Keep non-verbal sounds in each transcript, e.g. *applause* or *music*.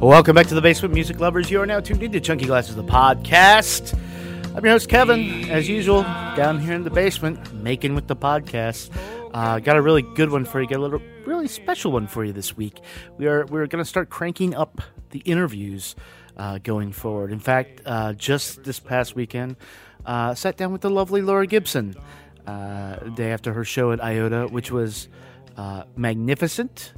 Welcome back to the Basement Music Lovers. You are now tuned into Chunky Glasses, the podcast. I'm your host, Kevin, as usual, down here in the basement, making with the podcast. Uh, got a really good one for you. Got a little, really special one for you this week. We are we're going to start cranking up the interviews uh, going forward. In fact, uh, just this past weekend, uh, sat down with the lovely Laura Gibson uh, the day after her show at Iota, which was uh, magnificent.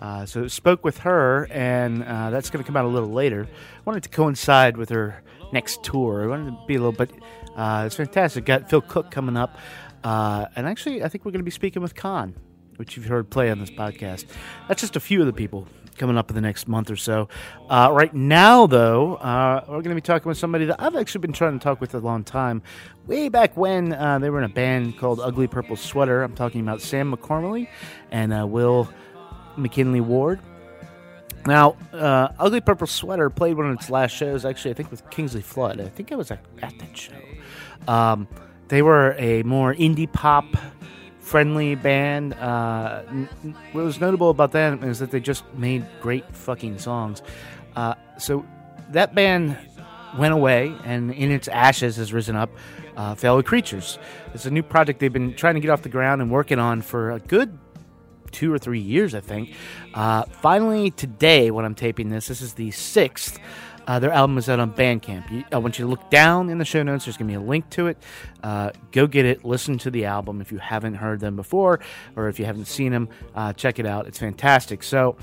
Uh, so spoke with her, and uh, that's going to come out a little later. Wanted to coincide with her next tour. I wanted to be a little bit. Uh, it's fantastic. Got Phil Cook coming up, uh, and actually, I think we're going to be speaking with Khan, which you've heard play on this podcast. That's just a few of the people coming up in the next month or so. Uh, right now, though, uh, we're going to be talking with somebody that I've actually been trying to talk with a long time. Way back when they were in a band called Ugly Purple Sweater. I'm talking about Sam McCormally and Will McKinley Ward. Now, uh, Ugly Purple Sweater played one of its last shows, actually, I think with Kingsley Flood. I think I was at, at that show. Um, they were a more indie pop friendly band. Uh, what was notable about them is that they just made great fucking songs. Uh, so that band went away, and in its ashes has risen up uh, Fellow Creatures. It's a new project they've been trying to get off the ground and working on for a good two or three years, I think. Uh, finally, today, when I'm taping this, this is the sixth. Uh, their album is out on Bandcamp. You, I want you to look down in the show notes. There's going to be a link to it. Uh, go get it. Listen to the album if you haven't heard them before, or if you haven't seen them. Uh, check it out. It's fantastic. So,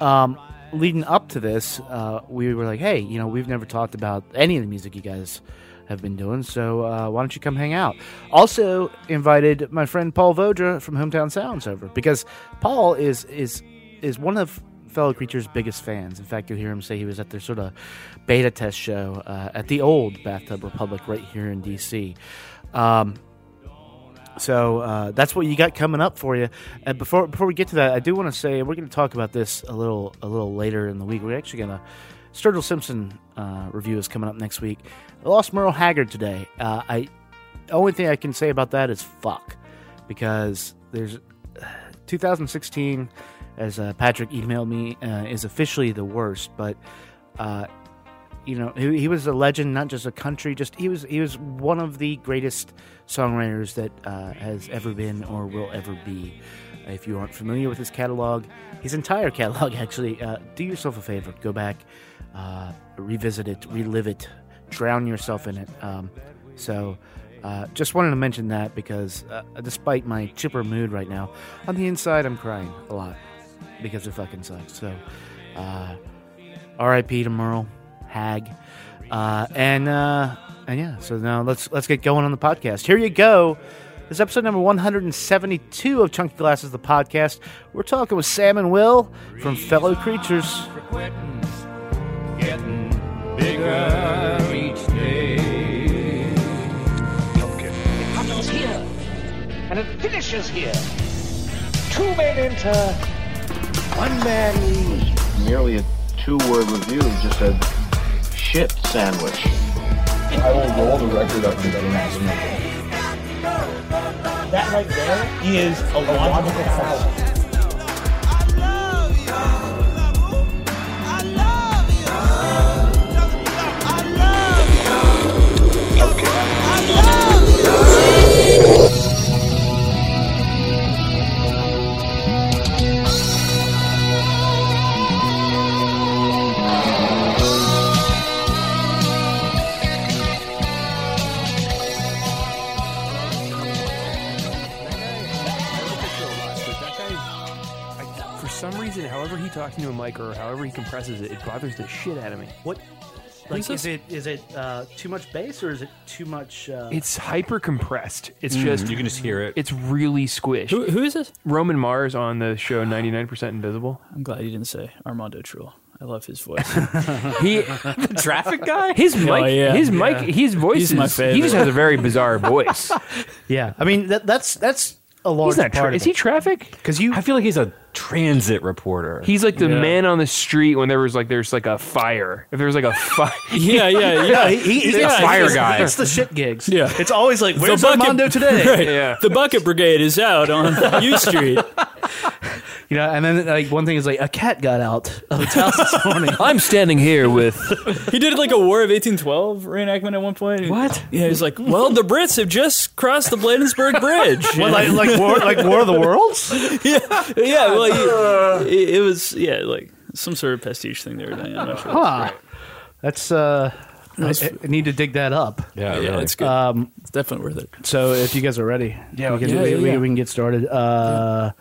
um, leading up to this, uh, we were like, hey, you know, we've never talked about any of the music you guys have been doing. So uh, why don't you come hang out? Also invited my friend Paul Vodra from Hometown Sounds over because Paul is is is one of fellow creatures biggest fans in fact you'll hear him say he was at their sort of beta test show uh, at the old bathtub republic right here in dc um, so uh, that's what you got coming up for you. And before before we get to that, I do want to say we're going to talk about this a little a little later in the week. We're actually going to Sturgill Simpson uh, review is coming up next week. I lost Merle Haggard today. Uh, I only thing I can say about that is fuck, because there's *sighs* 2016, as uh, Patrick emailed me, uh, is officially the worst. But uh, you know, he, he was a legend, not just a country. Just he was he was one of the greatest songwriters that uh, has ever been or will ever be. If you aren't familiar with his catalog, his entire catalog, *laughs* actually, do yourself a favor, go back, uh, revisit it, relive it, drown yourself in it. Um, so, uh, just wanted to mention that because uh, despite my chipper mood right now, on the inside I'm crying a lot because it fucking sucks. So, R.I.P. to Merle Hag, uh, and uh, and yeah. So now let's let's get going on the podcast. Here you go. This is episode number 172 of Chunky Glasses, the podcast. We're talking with Sam and Will from Fellow Creatures. Getting bigger each day. begins here and it finishes here. Two men enter, one man leaves. merely a two-word review just said shit sandwich. I will roll the record up to the That right there is a logical fallacy. Some reason, however he talks into a mic or however he compresses it, it bothers the shit out of me. What? Like, Who's is this? it is it uh, too much bass or is it too much? Uh, It's hyper compressed. It's just You can just hear it. it's really squished. Who, who is this? Roman Mars on the show 99% Invisible. I'm glad you didn't say Armando Trull. I love his voice. *laughs* He the traffic guy? *laughs* his mic Oh, yeah. his mic his voice He's my is he just has a very bizarre voice. *laughs* yeah, I mean that, that's that's a large He's not part. tra- is he traffic? Because you I feel like he's a transit reporter. He's like the Yeah. man on the street when there was like there's like a fire. If there was like a fire, *laughs* yeah, yeah, yeah. *laughs* yeah, he, he, he's Yeah, the fire it's- guy. It's the shit gigs. Yeah. it's always like, where's bucket- Armando today? *laughs* Right. Yeah. The bucket brigade is out on U Street. You know, and then like one thing is like a cat got out of its house this morning. *laughs* I'm standing here with *laughs* He did like a War of 1812 reenactment at one point. What? Yeah, he's like, well, the Brits have just crossed the Bladensburg *laughs* Bridge. What, like like war like War of the Worlds? yeah, yeah. Well, he, it, it was yeah, like some sort of pastiche thing they were doing. I'm not sure. Huh. That's uh. I, I need to dig that up. Yeah, yeah, really. it's good. Um, it's definitely worth it. so if you guys are ready, Yeah, we can, yeah, we, yeah, we- we can get started. Uh,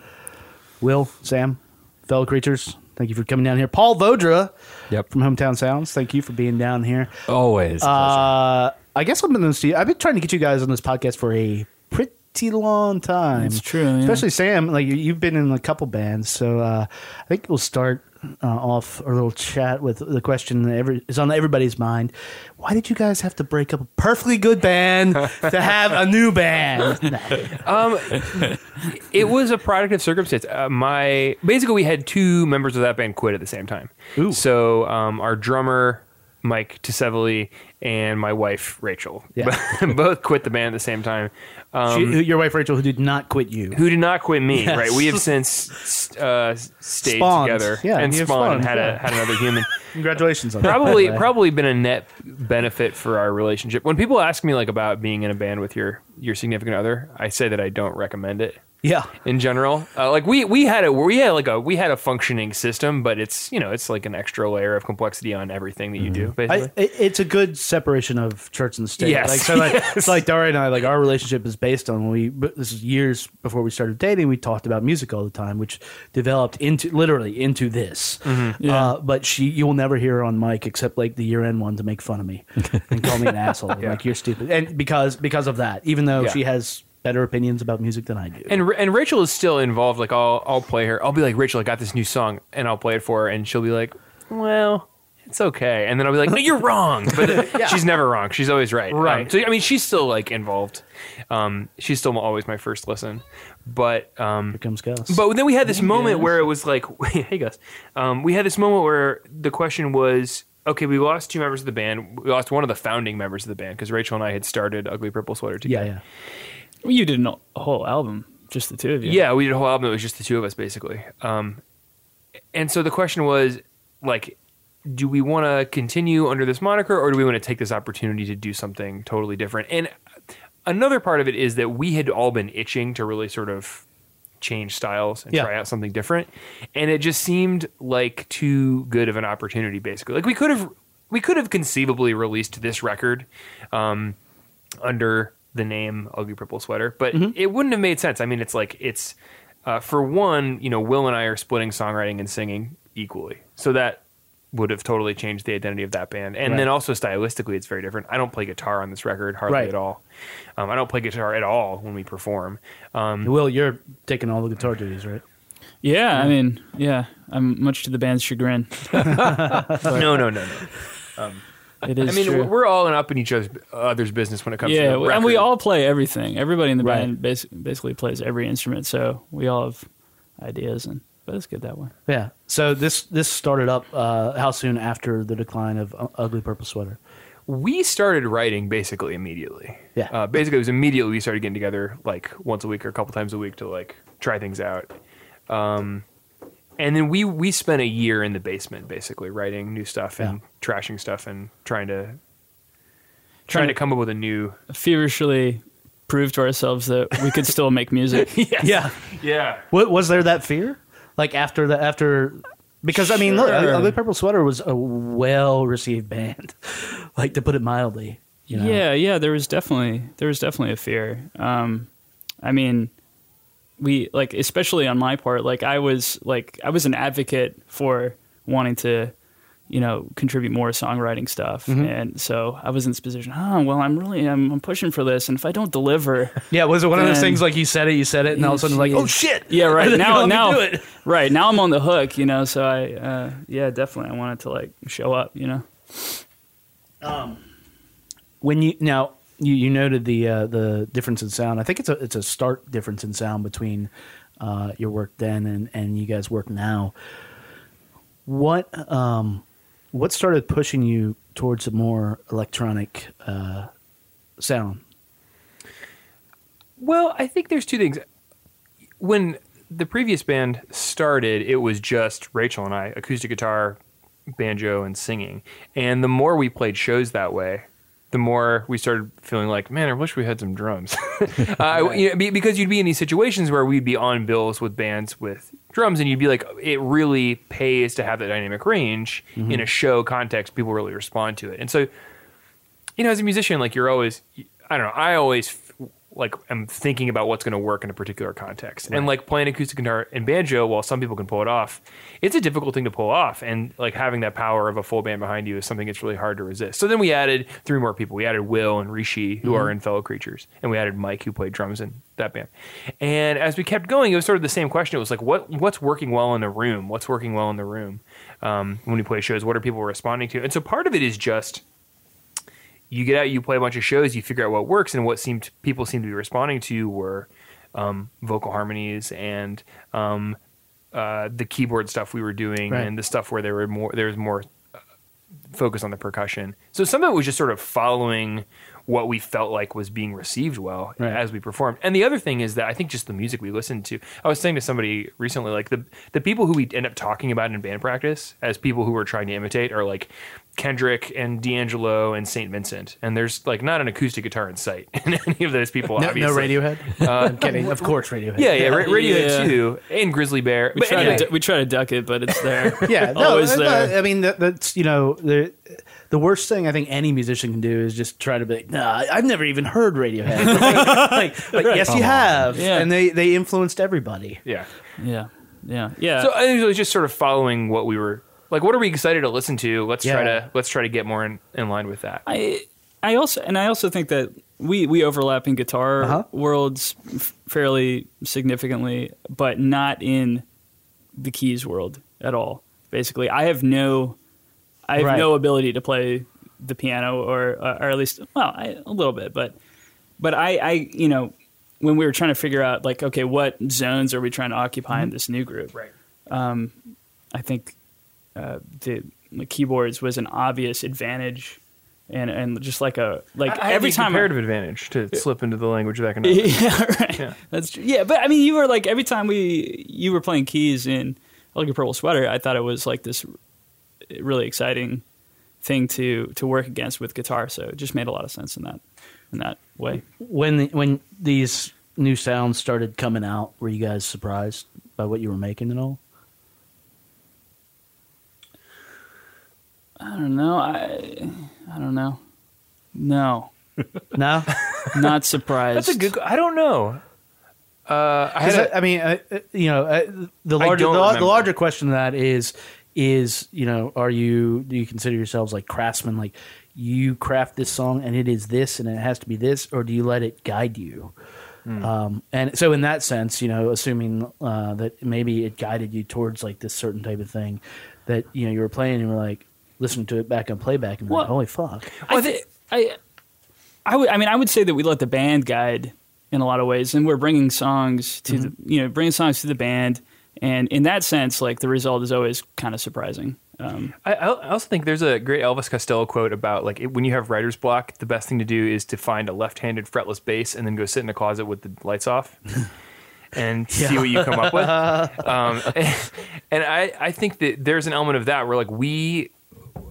Will, Sam, fellow creatures, thank you for coming down here. Paul Vodra Yep. from Hometown Sounds, thank you for being down here. Always. Uh, I guess I'm going to see. I've been trying to get you guys on this podcast for a pretty long time. It's true, yeah. especially Sam. Like you- you've been in a couple bands, so uh, I think we'll start uh, off our little chat with the question that every, is on everybody's mind: Why did you guys have to break up a perfectly good band *laughs* to have a new band? *laughs* Um, it was a product of circumstance. Uh, my basically, we had two members of that band quit at the same time. Ooh. So um, our drummer Mike Tisevoli and my wife Rachel Yeah. *laughs* both quit the band at the same time. Um, She- your wife Rachel, who did not quit you. who did not quit me? Yes. Right. We have since *laughs* uh, stayed Spawned. together Yeah, and you spawned and had yeah. a had another human. *laughs* Congratulations on that. probably way. probably been a net benefit for our relationship. When people ask me like about being in a band with your your significant other, I say that I don't recommend it Yeah. in general. Uh, like we we had a we had like a we had a functioning system, but it's you know it's like an extra layer of complexity on everything that you do. Basically, I, it's a good separation of church and state. Yes. Like, so like, *laughs* it's like Daria and I, like our relationship is based on we. This is years before we started dating. We talked about music all the time, which developed into literally into this. Mm-hmm. Uh, but she, you will never hear her on mic except like the year end one to make fun of me *laughs* and call me an asshole. Like you're stupid, and because because of that, even though Yeah. she has better opinions about music than I do. and and Rachel is still involved. Like I'll I'll play her. I'll be like Rachel, I got this new song, and I'll play it for her, and she'll be like, well. It's okay, and then I'll be like, "No, you're wrong." *laughs* But she's never wrong. She's always right. Um, Right. so I mean, she's still like involved. Um, she's still always my first listen. But um, Here comes Gus. But then we had this moment where it was like, *laughs* hey guys, um, we had this moment where the question was, okay, we lost two members of the band. We lost one of the founding members of the band because Rachel and I had started Ugly Purple Sweater yeah, together. yeah. Well, you did a whole album, just the two of you. Yeah, we did a whole album. It was just the two of us, basically. Um, and so the question was, like, do we want to continue under this moniker, or do we want to take this opportunity to do something totally different? And another part of it is that we had all been itching to really sort of change styles and Yeah. try out something different, and it just seemed like too good of an opportunity. Basically, like we could have we could have conceivably released this record um, under the name Ugly Purple Sweater, but it wouldn't have made sense. I mean, it's like it's uh, for one, you know, Will and I are splitting songwriting and singing equally, so that would have totally changed the identity of that band. And Right. then also stylistically, it's very different. I don't play guitar on this record hardly Right. at all. Um, I don't play guitar at all when we perform. Um, Will, you're taking all the guitar duties, right? Yeah, I mean, yeah, I'm much to the band's chagrin. *laughs* *laughs* no, no, no, no. It is I mean, true. we're all in up in each other's, other's business when it comes yeah, to the and we all play everything. Everybody in the Right. band bas- basically plays every instrument, so we all have ideas, and but it's good that way. Yeah. So this this started up uh, how soon after the decline of Ugly Purple Sweater? we started writing basically immediately. Yeah. Uh, basically, it was immediately we started getting together like once a week or a couple times a week to like try things out. Um, and then we we spent a year in the basement basically writing new stuff and trashing stuff and trying to trying to come up with a new Feverishly prove to ourselves that we could still make music. *laughs* Yeah. yeah What was there that fear? Like after the after because I mean, look, Sure. Ugly Purple Sweater was a well received band, *laughs* like to put it mildly. You know? Yeah, yeah, there was definitely there was definitely a fear. Um, I mean, we like especially on my part, like I was like I was an advocate for wanting to, you know, contribute more songwriting stuff, and so I was in this position. Oh, well, I'm really I'm, I'm pushing for this, and if I don't deliver, *laughs* Yeah. Was it one of those things like you said it, you said it, and all of a sudden like, oh shit. yeah, *laughs* right now now *laughs* right now I'm on the hook, you know. So I uh, yeah, definitely I wanted to like show up, you know. um When you now you, you noted the uh, the difference in sound. I think it's a it's a stark difference in sound between uh, your work then and, and you guys work now. What um what started pushing you towards a more electronic uh, sound? Well, I think there's two things. When the previous band started, it was just Rachel and I, acoustic guitar, banjo, and singing. And the more we played shows that way, the more we started feeling like, man, I wish we had some drums. *laughs* uh, you know, because you'd be in these situations where we'd be on bills with bands with drums, and you'd be like, it really pays to have that dynamic range in a show context. People really respond to it, and so you know, as a musician, like you're always, I don't know, I always like am thinking about what's going to work in a particular context, and like playing acoustic guitar and banjo, while some people can pull it off, it's a difficult thing to pull off, and like having that power of a full band behind you is something that's really hard to resist. So then we added three more people. We added Will and Rishi, who are in Fellow Creatures, and we added Mike, who played drums in that band. And as we kept going, it was sort of the same question. It was like, what what's working well in the room? What's working well in the room um, when we play shows? What are people responding to? And so part of it is just you get out, you play a bunch of shows, you figure out what works, and what seemed people seem to be responding to were um, vocal harmonies and um, uh, the keyboard stuff we were doing, Right. and the stuff where there were more there was more uh, focus on the percussion. So some of it was just sort of following what we felt like was being received well Right. as we performed. And the other thing is that I think just the music we listened to. I was saying to somebody recently, like the the people who we end up talking about in band practice as people who we're trying to imitate are like Kendrick and D'Angelo and Saint Vincent. And there's like not an acoustic guitar in sight *laughs* in any of those people. No, no obviously. Radiohead. *laughs* I'm kidding. Of course, Radiohead. Yeah, yeah, Ra- *laughs* Radiohead Yeah. too, and Grizzly Bear. We But try, anyway, to, du- we try to duck it, but it's there. Yeah, no, Always uh, there. I mean, that, that's you know the the worst thing I think any musician can do is just try to be like, nah, I've never even heard Radiohead. like, like, yes, you have, Yeah. and they they influenced everybody. yeah. yeah, yeah, yeah. So I think it was just sort of following what we were like. What are we excited to listen to? Let's try to let's try to get more in, in line with that. I I also and I also think that we we overlap in guitar Uh-huh. worlds f- fairly significantly, but not in the keys world at all. Basically, I have no I have Right. no ability to play the piano or uh, or at least well I, a little bit, but but I I you know when we were trying to figure out like okay what zones are we trying to occupy in this new group Right. I think uh, the, the keyboards was an obvious advantage, and and just like a like I, every every time. I- comparative advantage to slip into the language of economics. *laughs* yeah, right. Yeah. That's true. Yeah, but I mean, you were like every time we you were playing keys in like a purple sweater, I thought it was like this really exciting thing to to work against with guitar. So it just made a lot of sense in that in that way. When the, when these new sounds started coming out, were you guys surprised by what you were making and all? I don't know. I I don't know. No, *laughs* No, not surprised. That's a good. I don't know. Uh, I 'Cause had a, I, I mean, uh, uh, you know, uh, the larger the, the larger question to that is is you know, are you do you consider yourselves like craftsmen? Like you craft this song and it is this and it has to be this, or do you let it guide you? Hmm. Um, and so, in that sense, you know, assuming uh, that maybe it guided you towards like this certain type of thing, that you know you were playing and you were like listening to it back on playback and you're like, holy fuck, I, thi- I, I would. I mean, I would say that we let the band guide in a lot of ways, and we're bringing songs to the, you know, bringing songs to the band, and in that sense, like the result is always kind of surprising. Um, I, I also think there's a great Elvis Costello quote about like it, when you have writer's block, the best thing to do is to find a left-handed fretless bass and then go sit in a closet with the lights off *laughs* and see what you come up with. *laughs* Um, and *laughs* and I, I think that there's an element of that where like we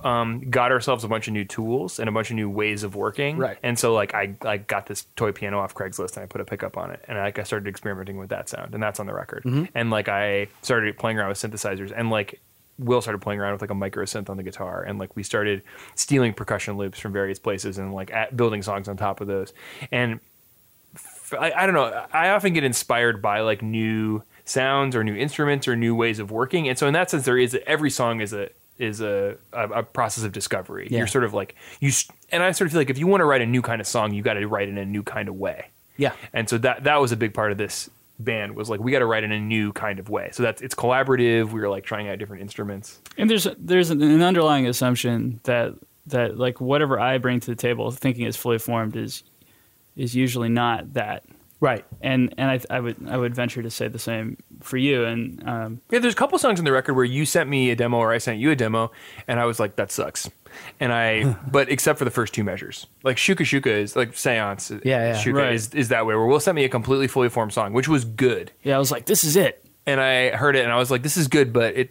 um, got ourselves a bunch of new tools and a bunch of new ways of working. Right. And so like I I got this toy piano off Craigslist and I put a pickup on it and like I started experimenting with that sound and that's on the record. And like I started playing around with synthesizers and like Will started playing around with like a micro synth on the guitar and like we started stealing percussion loops from various places and like at, building songs on top of those. And f- I, I don't know. I often get inspired by like new sounds or new instruments or new ways of working, and so in that sense, there is every song is a is a a, a process of discovery. Yeah. You're sort of like you, and I sort of feel like if you want to write a new kind of song, you got to write in a new kind of way. yeah, And so that that was a big part of this band was like we got to write in a new kind of way. So that's it's collaborative. We were like trying out different instruments. and there's there's an underlying assumption that that like whatever I bring to the table, thinking is fully formed, is is usually not that. right. And and I, I would I would venture to say the same for you. And um, Yeah, there's a couple songs on the record where you sent me a demo or I sent you a demo, and I was like, that sucks. And I, *laughs* but except for the first two measures, like Shuka Shuka is like Seance. Yeah, yeah. Shuka Right. is, is that way where Will sent me a completely fully formed song, which was good. yeah, I was like, this is it. and I heard it, and I was like, "This is good," but it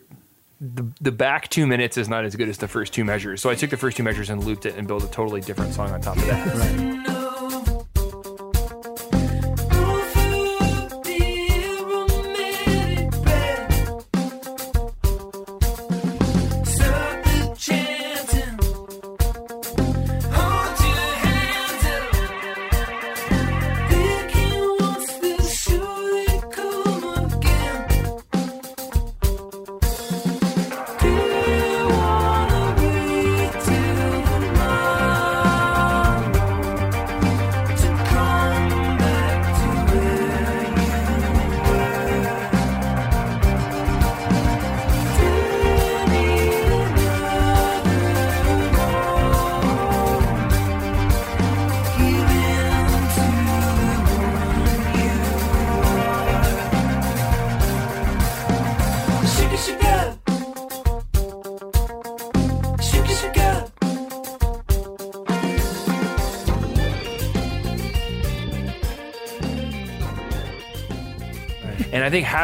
the the back two minutes is not as good as the first two measures. So I took the first two measures and looped it and built a totally different song on top of that.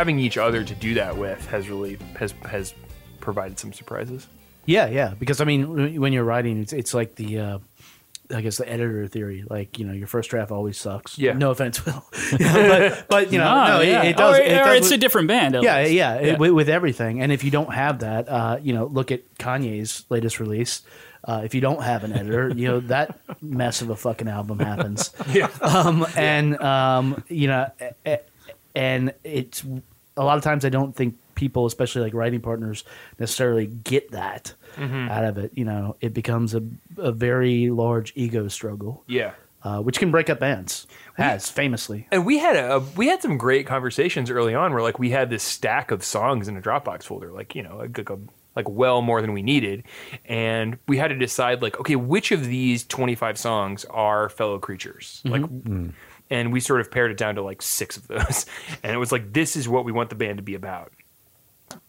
Having each other to do that with has really has has provided some surprises. Yeah, yeah. Because I mean, when- when you're writing, it's it's like the, uh, I guess the editor theory. Like you know, your first draft always sucks. Yeah. No offense, Will. *laughs* but but you know, Ah, no, yeah. it, it does. Or, it or does it's with- a different band. at yeah, least. yeah, it- with, with everything. And if you don't have that, uh, you know, look at Kanye's latest release. Uh, if you don't have an editor, you know that *laughs* mess of a fucking album happens. *laughs* Yeah. Um, and um, you know, a- a- and it's a lot of times I don't think people, especially like writing partners, necessarily get that mm-hmm. out of it. You know, it becomes a, a very large ego struggle, Yeah. uh, which can break up bands. Has famously. And we had a we had some great conversations early on where like we had this stack of songs in a Dropbox folder, like you know, like, a, like well more than we needed, and we had to decide like, okay, which of these twenty five songs are fellow creatures, mm-hmm. like. Mm. And we sort of pared it down to like six of those, *laughs* and it was like this is what we want the band to be about.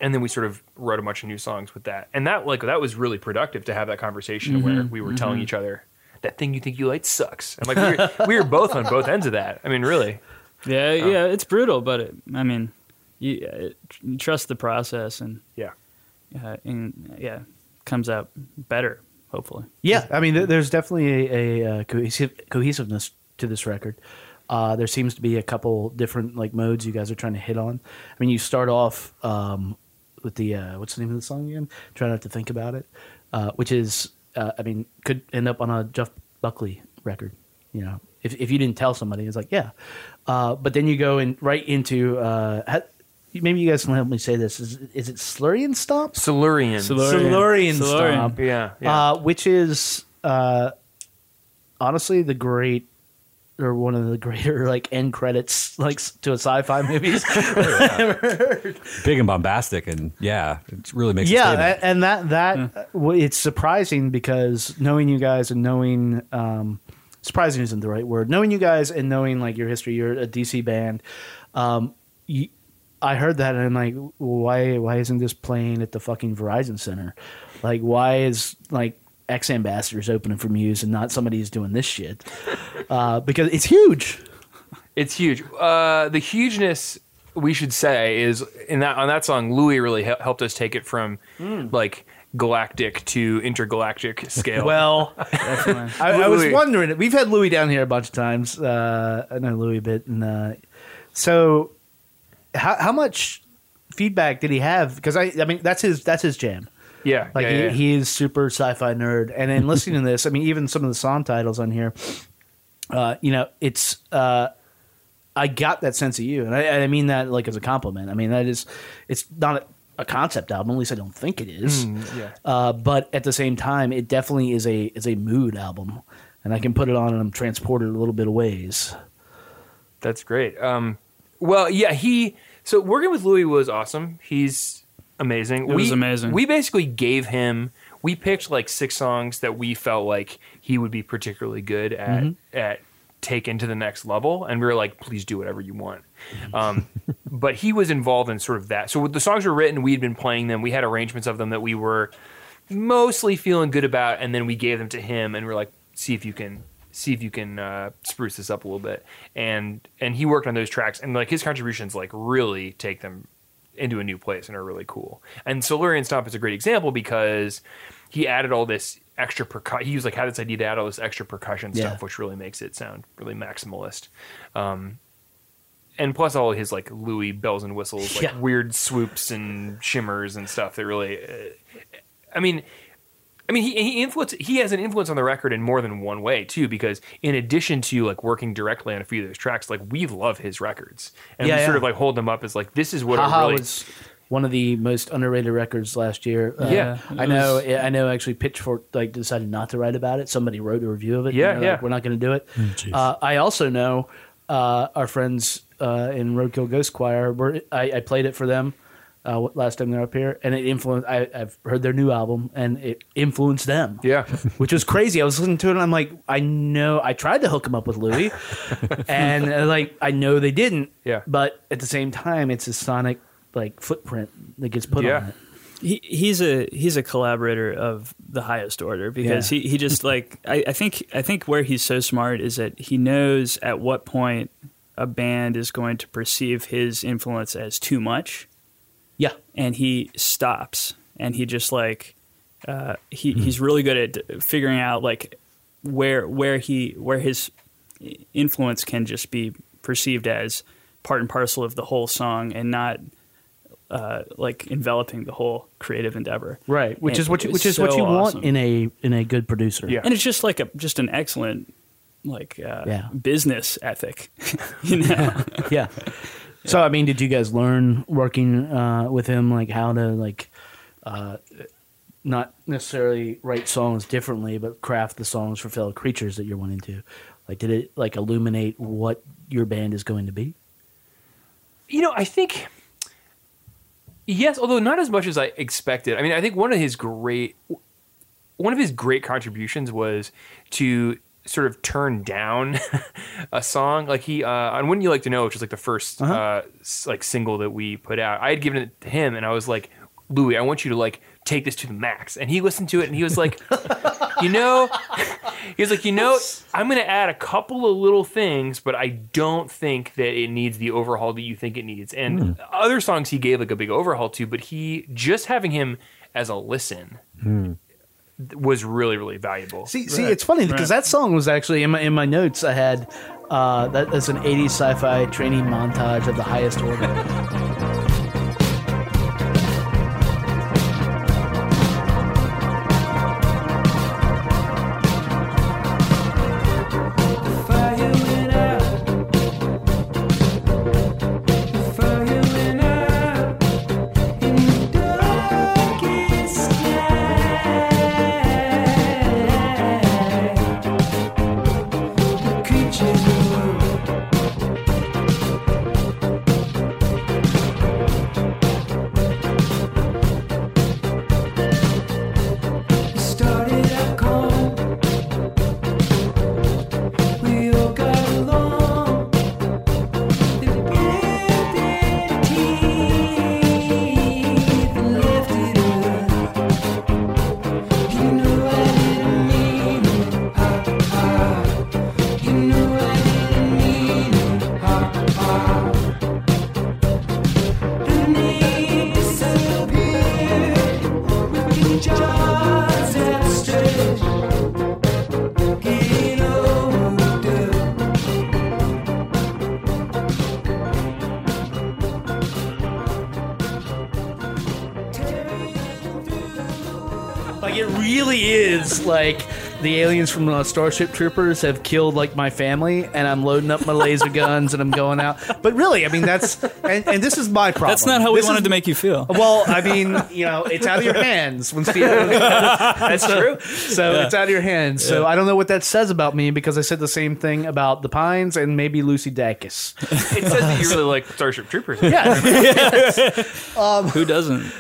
And then we sort of wrote a bunch of new songs with that, and that like that was really productive to have that conversation where we were telling each other that thing you think you like sucks, and like we were, *laughs* we were both on both ends of that. I mean, really. Yeah, yeah, it's brutal, but it, I mean, you, it, you trust the process, and Yeah. uh, and yeah, comes out better, hopefully. Yeah, I mean, there's definitely a, a uh, cohesive, cohesiveness to this record. Uh, there seems to be a couple different like modes you guys are trying to hit on. I mean, you start off um, with the uh, what's the name of the song again? Try not to think about it, uh, which is uh, I mean could end up on a Jeff Buckley record. You know, if if you didn't tell somebody, it's like yeah. Uh, but then you go in right into uh, ha- maybe you guys can help me say this. Is is it Slurian Stomp? Silurian. Silurian. Silurian, Silurian. Stomp. Yeah. yeah. Uh, which is uh, honestly the great or one of the greater like end credits like to a sci-fi *laughs* movies. Big and bombastic, and yeah, it really makes a yeah, a- and that that uh, it's surprising because knowing you guys and knowing um, surprising isn't the right word. Knowing you guys and knowing like your history, you're a DC band. Um, you, I heard that and I'm like, why why isn't this playing at the fucking Verizon Center? Like, why is like X Ambassadors opening for Muse and not somebody who's doing this shit? Uh, because it's huge. It's huge. Uh, the hugeness we should say is in that on that song, Louis really hel- helped us take it from like galactic to intergalactic scale. Well, *laughs* I, I was wondering. We've had Louis down here a bunch of times. Uh, I know Louis a bit, and uh, so how how much feedback did he have? Because I, I mean, that's his that's his jam. Yeah, Like yeah, he, yeah. he is super sci-fi nerd, and in listening to this, I mean, even some of the song titles on here, uh, you know, it's uh, I got that sense of you, and I, I mean that like as a compliment. I mean that is, it's not a, a concept album. At least I don't think it is. Mm, yeah. Uh, but at the same time, it definitely is a is a mood album, and I can put it on and I'm transported a little bit of ways. That's great. Um, well, yeah, he. So working with Louis was awesome. He's amazing. It was amazing. We basically gave him. We picked like six songs that we felt like he would be particularly good at Mm-hmm. at taken to the next level, and we were like, please do whatever you want. Um, *laughs* but he was involved in sort of that. So the songs were written, we'd been playing them. We had arrangements of them that we were mostly feeling good about, and then we gave them to him, and we're like, see if you can see if you can uh, spruce this up a little bit. And and he worked on those tracks, and like his contributions like really take them into a new place and are really cool. And Silurian Stomp is a great example because he added all this extra percussion. He was like had this idea to add all this extra percussion Yeah. stuff, which really makes it sound really maximalist. Um, and plus all his like Louis bells and whistles, like Yeah. weird swoops and shimmers and stuff that really. Uh, I mean, I mean, he he influence he has an influence on the record in more than one way too, because in addition to like working directly on a few of those tracks, like we love his records and Yeah, we sort of like hold them up as like this is what Haha are really was one of the most underrated records last year. Uh, Yeah, I know. I know. Actually, Pitchfork like decided not to write about it. Somebody wrote a review of it. Yeah, they're yeah. like, We're not going to do it. jeez. uh, I also know uh, our friends uh, in Roadkill Ghost Choir. Were, I, I played it for them uh, last time they're up here, and it influenced. I, I've heard their new album, and it influenced them. yeah *laughs* which was crazy. I was listening to it, and I'm like, I know. I tried to hook him up with Louis, *laughs* and uh, like I know they didn't. Yeah. But at the same time, it's a sonic like footprint that gets put Yeah. on it. he, he's a he's a collaborator of the highest order because Yeah. he, he just *laughs* like I, I think I think where he's so smart is that he knows at what point a band is going to perceive his influence as too much Yeah. and he stops and he just like uh, he he's really good at figuring out like where where he where his influence can just be perceived as part and parcel of the whole song and not uh, like enveloping the whole creative endeavor. Right. Which And is what you, which was is what so you awesome. want in a in a good producer. Yeah. and it's just like a just an excellent like uh, Yeah. business ethic, *laughs* you know. *laughs* yeah. *laughs* So I mean, did you guys learn working uh, with him like how to like uh, not necessarily write songs differently, but craft the songs for fellow creatures that you're wanting to? Like, did it like illuminate what your band is going to be? you know, I think yes, although not as much as I expected. I mean, I think one of his great one of his great contributions was to sort of turn down *laughs* a song. Like he uh on wouldn't you like to know which was like the 1st uh s- like single that we put out i had given it to him and i was like louis i want you to like take this to the max. And he listened to it and he was like you know *laughs* he was like you know i'm gonna add a couple of little things but i don't think that it needs the overhaul that you think it needs. And other songs he gave like a big overhaul to but he just having him as a listen was really really valuable See, see, it's funny because that song was actually in my in my notes. I had uh, that that's an '80s sci-fi training montage of the highest order. *laughs* really is like the aliens from uh, Starship Troopers have killed like my family, and I'm loading up my laser *laughs* guns and I'm going out. But really, I mean that's and, and this is my problem. That's not how we wanted is- to make you feel. Well, I mean, you know, it's out of your hands when Steve. *laughs* That's true. So it's out of your hands. So I don't know what that says about me because I said the same thing about the Pines and maybe Lucy Dacus. *laughs* it says that you really like starship troopers Yeah. Who doesn't?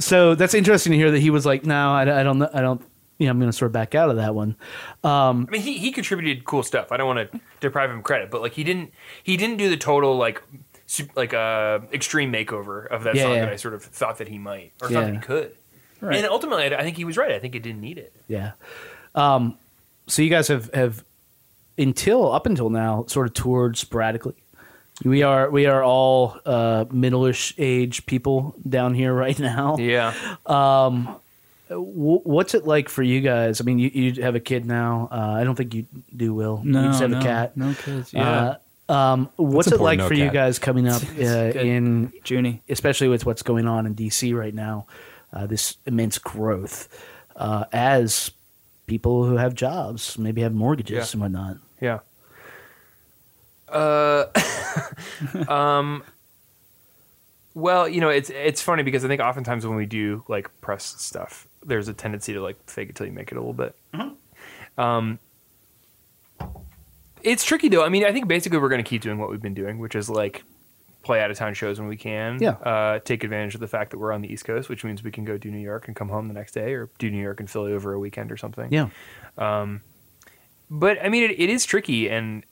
so that's interesting to hear that he was like, no, I, I don't, know- I don't. You know, I'm going to sort of back out of that one. Um, I mean, he, he contributed cool stuff. I don't want to deprive him credit, but like he didn't he didn't do the total like like uh extreme makeover of that Yeah, song yeah. that I sort of thought that he might or Yeah. thought that he could. And ultimately, I, I think he was right. I think it didn't need it. Yeah. Um, so you guys have have until up until now sort of toured sporadically. We are we are all uh, middle-ish age people down here *laughs* right now. Yeah. W- what's it like for you guys? I mean, you, you have a kid now. Uh, I don't think you do. Will No, you just have no, a cat? no kids. Yeah, Uh, um, what's it like no for you guys coming up *laughs* uh, in, Junie. especially with what's going on in DC right now? Uh, this immense growth uh, as people who have jobs, maybe have mortgages Yeah. and whatnot. Yeah. Uh, *laughs* *laughs* um, well, you know, it's it's funny because I think oftentimes when we do like press stuff, there's a tendency to like fake it till you make it a little bit. Um, it's tricky though. I mean, I think basically we're going to keep doing what we've been doing, which is like play out of town shows when we can. Yeah. Uh, take advantage of the fact that we're on the East Coast, which means we can go do New York and come home the next day, or do New York and Philly over a weekend or something Yeah, but I mean, it, it is tricky, and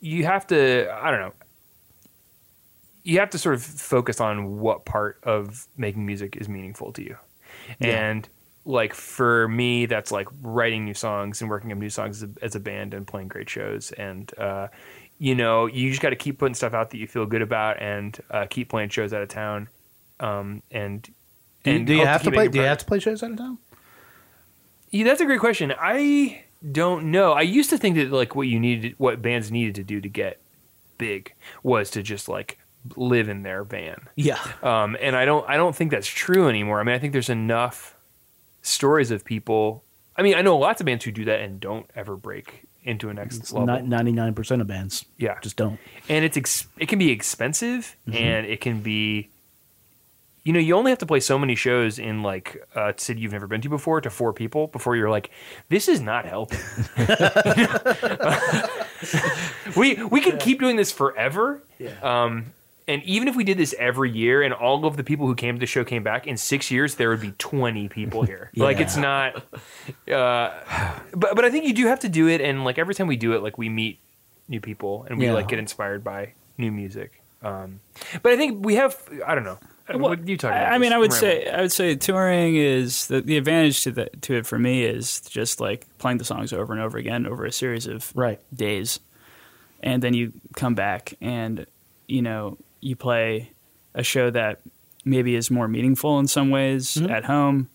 you have to. I don't know. You have to sort of focus on what part of making music is meaningful to you, and like for me, that's like writing new songs and working on new songs as a, as a band and playing great shows, and uh, you know, you just got to keep putting stuff out that you feel good about, and uh, keep playing shows out of town, um, and. do, and do you have to play? Do you have to play shows out of town? yeah, that's a great question. I don't know. I used to think that like what you needed, what bands needed to do to get big was to just like live in their van. Yeah, Um, and I don't, I don't think that's true anymore. I mean, I think there's enough stories of people. I mean, I know lots of bands who do that and don't ever break into a next level. ninety-nine percent of bands. Yeah. just don't. and it's ex- it can be expensive Mm-hmm. and it can be you know you only have to play so many shows in like a city you've never been to before to four people before you're like this is not helping *laughs* *laughs* we we could keep doing this forever Yeah. um and even if we did this every year and all of the people who came to the show came back in six years there would be 20 people here *laughs* like it's not uh, but but i think you do have to do it and like every time we do it like we meet new people and we Yeah. like get inspired by new music um but i think we have i don't know what do you talk I, about I mean. I would I'm say. I would say touring is the, the advantage to the, to it for me is just like playing the songs over and over again over a series of Right. days, and then you come back and you know you play a show that maybe is more meaningful in some ways Mm-hmm. at home,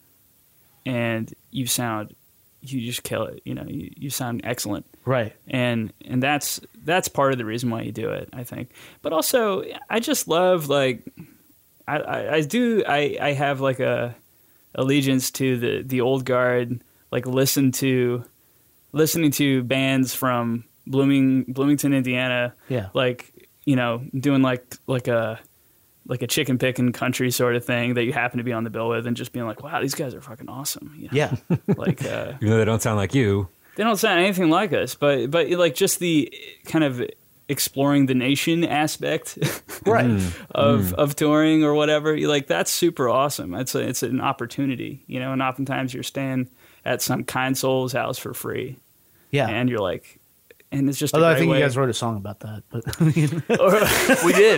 and you sound you just kill it. You know, you, you sound excellent Right. and and that's that's part of the reason why you do it i think but also i just love like i i, I do i i have like a allegiance to the the old guard like listen to listening to bands from blooming bloomington indiana Yeah. like you know doing like like a like a chicken picking country sort of thing that you happen to be on the bill with and just being like wow these guys are fucking awesome you know? Yeah. *laughs* like uh *laughs* Even though they don't sound like you. they don't sound anything like us, but but like just the kind of exploring the nation aspect *laughs* right. of of touring or whatever. You're Like that's super awesome. It's a, it's an opportunity, you know. And oftentimes you're staying at some kind soul's house for free, Yeah. and you're like, and it's just. a Although I think way. you guys wrote a song about that, but *laughs* we did we did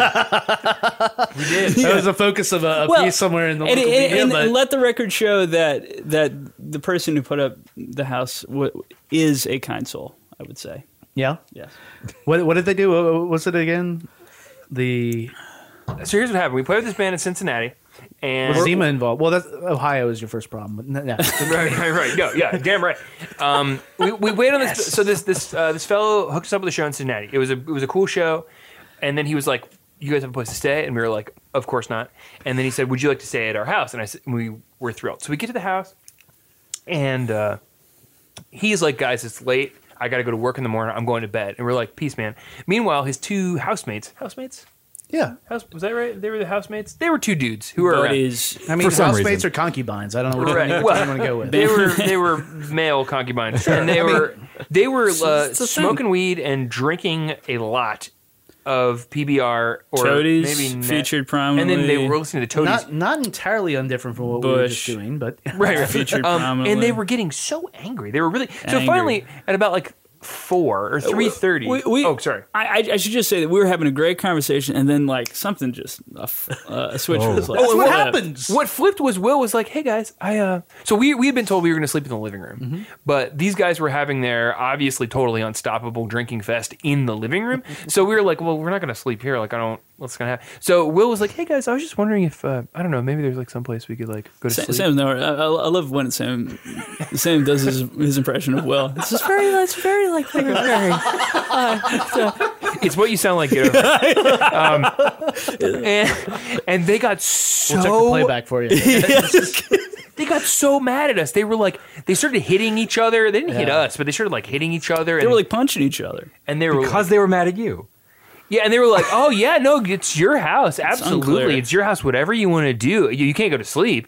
that was the focus of a, a Well, piece somewhere in the and, local and- media. and- but and let the record show that that the person who put up the house w- is a kind soul. I would say, yeah, yes. what what did they do? What what was it again? The so here's what happened we played with this band in cincinnati and was Zima involved? Well, that's Ohio is your first problem, but no, no. *laughs* right, right, right. No, yeah, damn right. Um, we, we wait on this. So this this uh, this fellow hooked us up with a show in Cincinnati. It was a it was a cool show, and then he was like, "You guys have a place to stay?" And we were like, "Of course not." And then he said, "Would you like to stay at our house?" And I said, "We were thrilled." So we get to the house, and uh, he's like, "Guys, it's late. I got to go to work in the morning. I'm going to bed." And we're like, "Peace, man." Meanwhile, his two housemates, housemates, yeah. house was that right? They were the housemates. They were two dudes who were around. Buddies. I mean, For some housemates reason. or concubines. I don't know which Right. one, which Well, one you want to go with. they were *laughs* they were male concubines, and they were they were uh, it's the thing. smoking weed and drinking a lot of PBR or Toadies maybe net. featured and then they were listening to Toadies. not not entirely undifferent from what we were just Bush. doing, but right, right. featured Um, and prominently. they were getting so angry. They were really so. Angry. Finally, at about like four or three thirty. We, we, oh, sorry. I, I, I should just say that we were having a great conversation, and then like something just a, f- uh, a switch was like, Oh, what flipped. happens? What flipped was Will was like, "Hey guys, I uh." So we we had been told we were going to sleep in the living room, Mm-hmm. but these guys were having their obviously totally unstoppable drinking fest in the living room. *laughs* so we were like, "Well, we're not going to sleep here. Like, I don't. What's going to happen?" So Will was like, "Hey guys, I was just wondering if uh, I don't know, maybe there's like some place we could like go to Sam, sleep." Sam's nowhere. I, I I love when Sam Sam does his, his impression of Will. It's just very, it's very like very, very. It's what you sound like. Get over it. um, and, and they got so We'll check the playback for you. *laughs* they got so mad at us. They were like, they started hitting each other. They didn't hit us, but they started like hitting each other. They and, were like punching each other. and they were because they were mad at you. Yeah, and they were like, oh yeah, no, it's your house. *laughs* Absolutely, unclear. it's your house. Whatever you want to do, you, you can't go to sleep.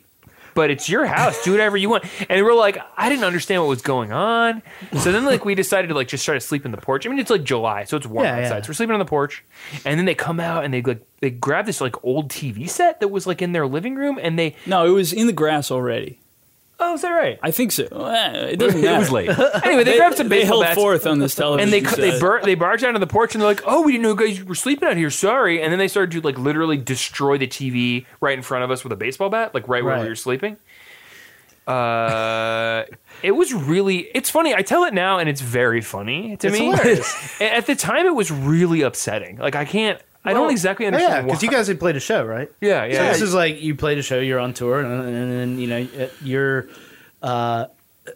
But it's your house. Do whatever you want. And we're like, I didn't understand what was going on. So then, like, we decided to like just try to sleep in the porch. I mean, it's like July, so it's warm Yeah, outside. yeah. So we're sleeping on the porch. And then they come out and they like they grab this like old TV set that was like in their living room, and they No, it was in the grass already. Oh, is that right? I think so. Eh, It doesn't matter. *laughs* It was late. Anyway, they, They, grabbed some they baseball held bats. forth on this television. and they they set. bur- they barged out on the porch and they're like, "Oh, we didn't know you guys were sleeping out here. Sorry." And then they started to like literally destroy the TV right in front of us with a baseball bat, like right, where Right. we were sleeping. Uh, it was really. It's funny. I tell it now, and it's very funny to It's me. hilarious. *laughs* At the time, it was really upsetting. Like I can't. I don't exactly understand. yeah, because you guys had played a show, right? Yeah, So yeah. this is like you played a show, you're on tour, and, and then you know uh, you're uh,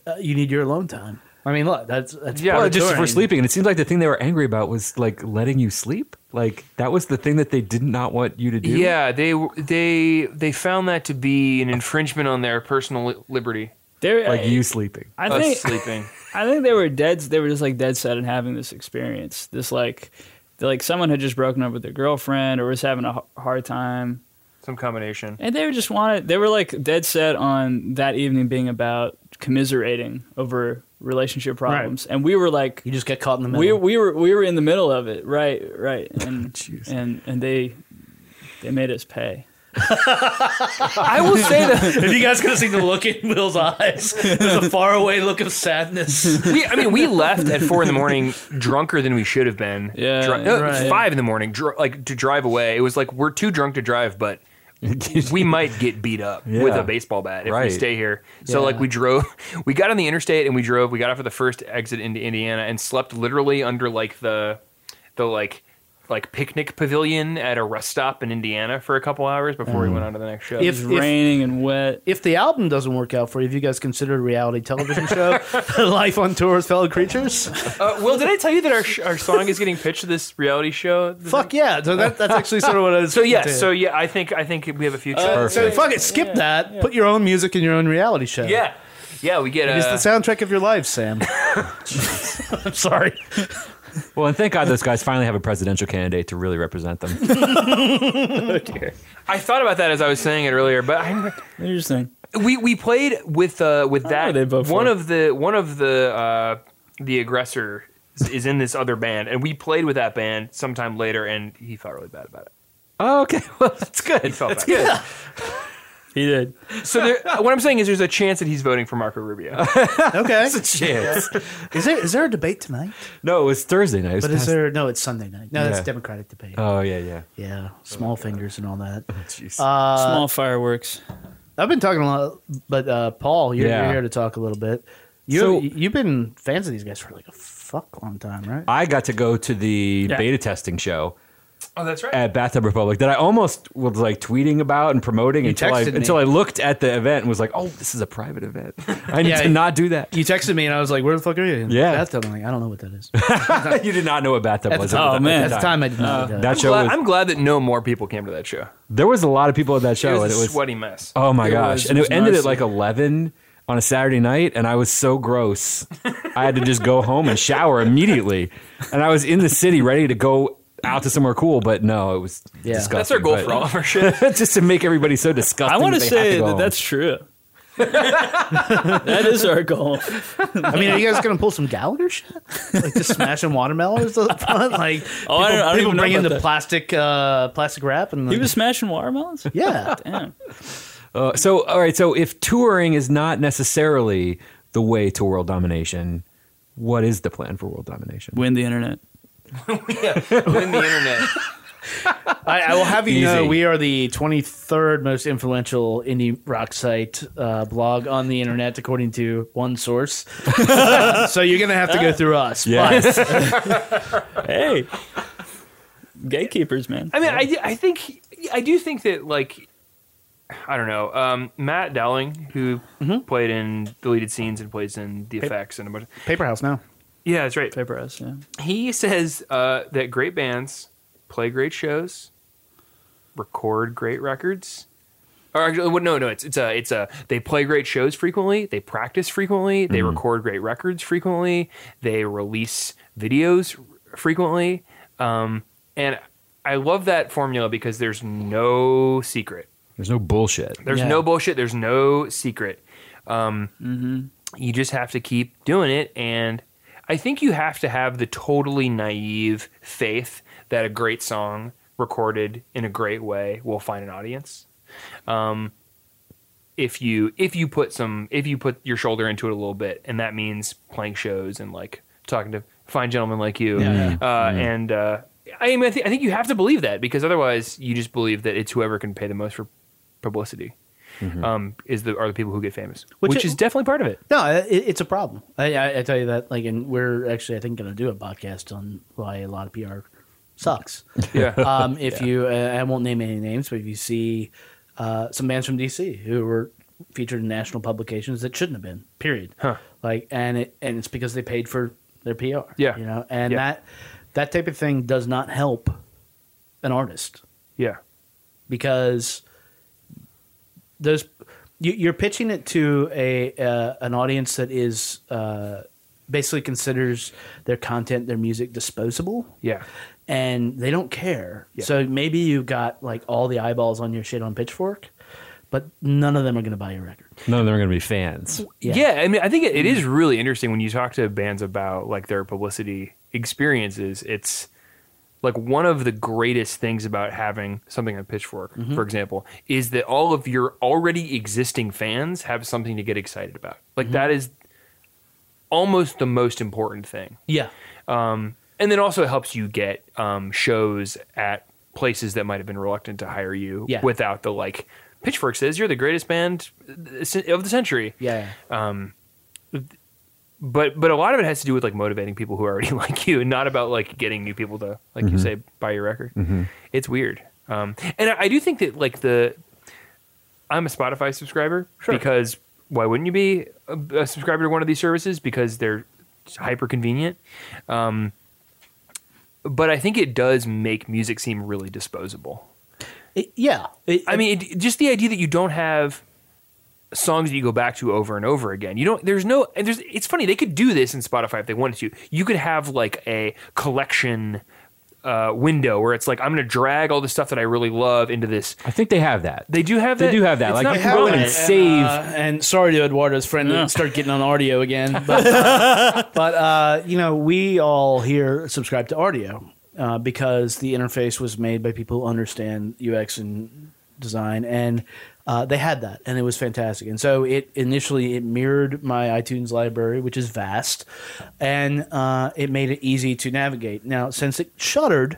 uh, you need your alone time. I mean, look, that's that's Yeah, part of just for sleeping, and it seems like the thing they were angry about was like letting you sleep. Like that was the thing that they did not want you to do. yeah, they they they found that to be an infringement on their personal li- liberty. They're- like you sleeping. I us think sleeping. *laughs* I think they were dead. They were just like dead set on having this experience. This like, like someone had just broken up with their girlfriend or was having a h- hard time, Some combination. and they were just wanted. They were like dead set on that evening being about commiserating over relationship problems, and we were like, You just get caught in the we middle. we were we were in the middle of it, right, right, and *laughs* Jeez. and and they they made us pay. I will say that if you guys could have seen the look in Will's eyes, there's a faraway look of sadness. we, I mean, we left at four in the morning, drunker than we should have been. Yeah, Dri- no, uh, it was right. five in the morning, dr- like to drive away. It was like we're too drunk to drive, but we might get beat up *laughs* with a baseball bat if we stay here. So Yeah. like we drove, *laughs* we got on the interstate and we drove. We got off at the first exit into Indiana and slept literally under like the, the like. Like picnic pavilion at a rest stop in Indiana for a couple hours before we went on to the next show. It If- was raining and wet. If the album doesn't work out for you, have you guys considered a reality television show, *laughs* *laughs* Life on Tour with Fellow Creatures? uh, Will, did I tell you that our, sh- our song is getting pitched to this reality show? Fuck yeah! So that, that's actually sort of what I was. *laughs* So yeah, to. so yeah, I think I think we have a future. Uh, so fuck it, skip that. Put your own music in your own reality show. yeah, yeah, we get it. It's a. the soundtrack of your life, Sam. I'm sorry. *laughs* Well, and thank God those guys finally have a presidential candidate to really represent them. *laughs* I thought about that as I was saying it earlier, but I, Interesting. we we played with uh with that they for one of the one of the uh the aggressor is- is in this other band, and we played with that band sometime later, and he felt really bad about it. oh, okay, *laughs* well that's good. He felt That's bad. good. He did. So there, *laughs* what I'm saying is, there's a chance that he's voting for Marco Rubio. *laughs* Okay. It's a chance. *laughs* Is there is there a debate tonight? No, it was Thursday night. It was But is past- there? No, it's Sunday night. No, that's Democratic debate. Oh yeah, yeah. yeah, small fingers and all that. Jeez. Small fireworks. I've been talking a lot, but uh, Paul, you're, Yeah. you're here to talk a little bit. You So- you've been fans of these guys for like a fuck long time, right? I got to go to the Yeah. beta testing show oh, that's right. at Bathtub Republic that I almost was like tweeting about and promoting You until I me. until I looked at the event and was like, "Oh, this is a private event. I need Yeah. to not do that." You texted me and I was like, "Where the fuck are you?" Yeah. bathtub. I'm like, I don't know what that is. *laughs* you did not know what bathtub was. time, Oh, man. at the time I didn't uh, know that. that I'm show glad, was. I'm glad that no more people came to that show. there was a lot of people at that It show, was and a it was a sweaty mess. Oh my It gosh! was- and it it, ended nice. at like eleven on a Saturday night, and I was so gross. I had to just go home and shower immediately, and I was in the city ready to go out to somewhere cool, but no, it was Yeah. disgusting. That's our goal but- for all of our shit. *laughs* just to make everybody so disgusting. I want to that they have say that that's true. that is our goal. I mean, are you guys gonna pull some Gallagher shit? Like just smashing watermelons *laughs* up front? Like Oh, I don't- I don't people bring in the that. plastic uh, plastic wrap and He like- was smashing watermelons. yeah. *laughs* Damn. Uh, so, all right. So, if touring is not necessarily the way to world domination, what is the plan for world domination? Win the internet. Win the internet. I, I will have you know we are the 23rd most influential indie rock site uh, blog on the internet, according to one source. *laughs* so you're gonna have to go through us. Yeah. But *laughs* Hey, gatekeepers, man. I mean, I, I think I do think that like I don't know um, Matt Dowling, who played in deleted scenes and plays in the effects and a bunch. Of, Paper House now. Yeah, that's right. Paper yeah. He says uh, that great bands play great shows, record great records. Or actually, well, no, no, it's it's a it's a they play great shows frequently. They practice frequently. They record great records frequently. They release videos frequently. Um, and I love that formula because there's no secret. There's no bullshit. There's Yeah. no bullshit. There's no secret. Um, You just have to keep doing it, and I think you have to have the totally naive faith that a great song recorded in a great way will find an audience. Um, if you if you put some if you put your shoulder into it a little bit, and that means playing shows and like talking to fine gentlemen like you, Yeah. uh, and uh, I mean, I, think I think you have to believe that because otherwise you just believe that it's whoever can pay the most for publicity. Um, is the are the people who get famous, Which which, it- is definitely part of it. No, it, it's a problem. I, I, I tell you that. Like, and we're actually, I think, going to do a podcast on why a lot of PR sucks. *laughs* Yeah, *laughs* um, if you, uh, I won't name any names, but if you see uh, some bands from DC who were featured in national publications that shouldn't have been, period. Huh. Like, and it and it's because they paid for their PR. Yeah. you know, and Yeah. that that type of thing does not help an artist yeah, because those you, you're pitching it to a uh, an audience that is uh, basically considers their content, their music disposable, yeah, and they don't care. Yeah. So maybe you got like all the eyeballs on your shit on Pitchfork, but none of them are going to buy your record. None of them are going to be fans. yeah. I mean, I think it, it is really interesting when you talk to bands about like their publicity experiences. It's like one of the greatest things about having something on Pitchfork, for example, is that all of your already existing fans have something to get excited about. Like that is almost the most important thing. Yeah, Um, and then also it helps you get um, shows at places that might have been reluctant to hire you Yeah. without the like. Pitchfork says you're the greatest band of the century, yeah. But but a lot of it has to do with like motivating people who already *laughs* like you, and not about like getting new people to like you say buy your record. It's weird, um, and I, I do think that like the I'm a Spotify subscriber because why wouldn't you be a, a subscriber to one of these services because they're hyper convenient. Um, but I think it does make music seem really disposable. It- yeah. It- I mean, it, just the idea that you don't have songs that you go back to over and over again. You don't. There's no. And there's. It's funny. They could do this in Spotify if they wanted to. You could have like a collection uh, window where it's like I'm going to drag all the stuff that I really love into this. I think they have that. They do have They that. do have that. It's Like, you they have growing. it. and, save- uh, and sorry to Eduardo's friend to start getting on Rdio again, *laughs* but but uh, you know we all here subscribe to Rdio uh, because the interface was made by people who understand UX and design, and uh, they had that, and it was fantastic. And so it initially it mirrored my iTunes library, which is vast, and uh, it made it easy to navigate. Now since it shuttered.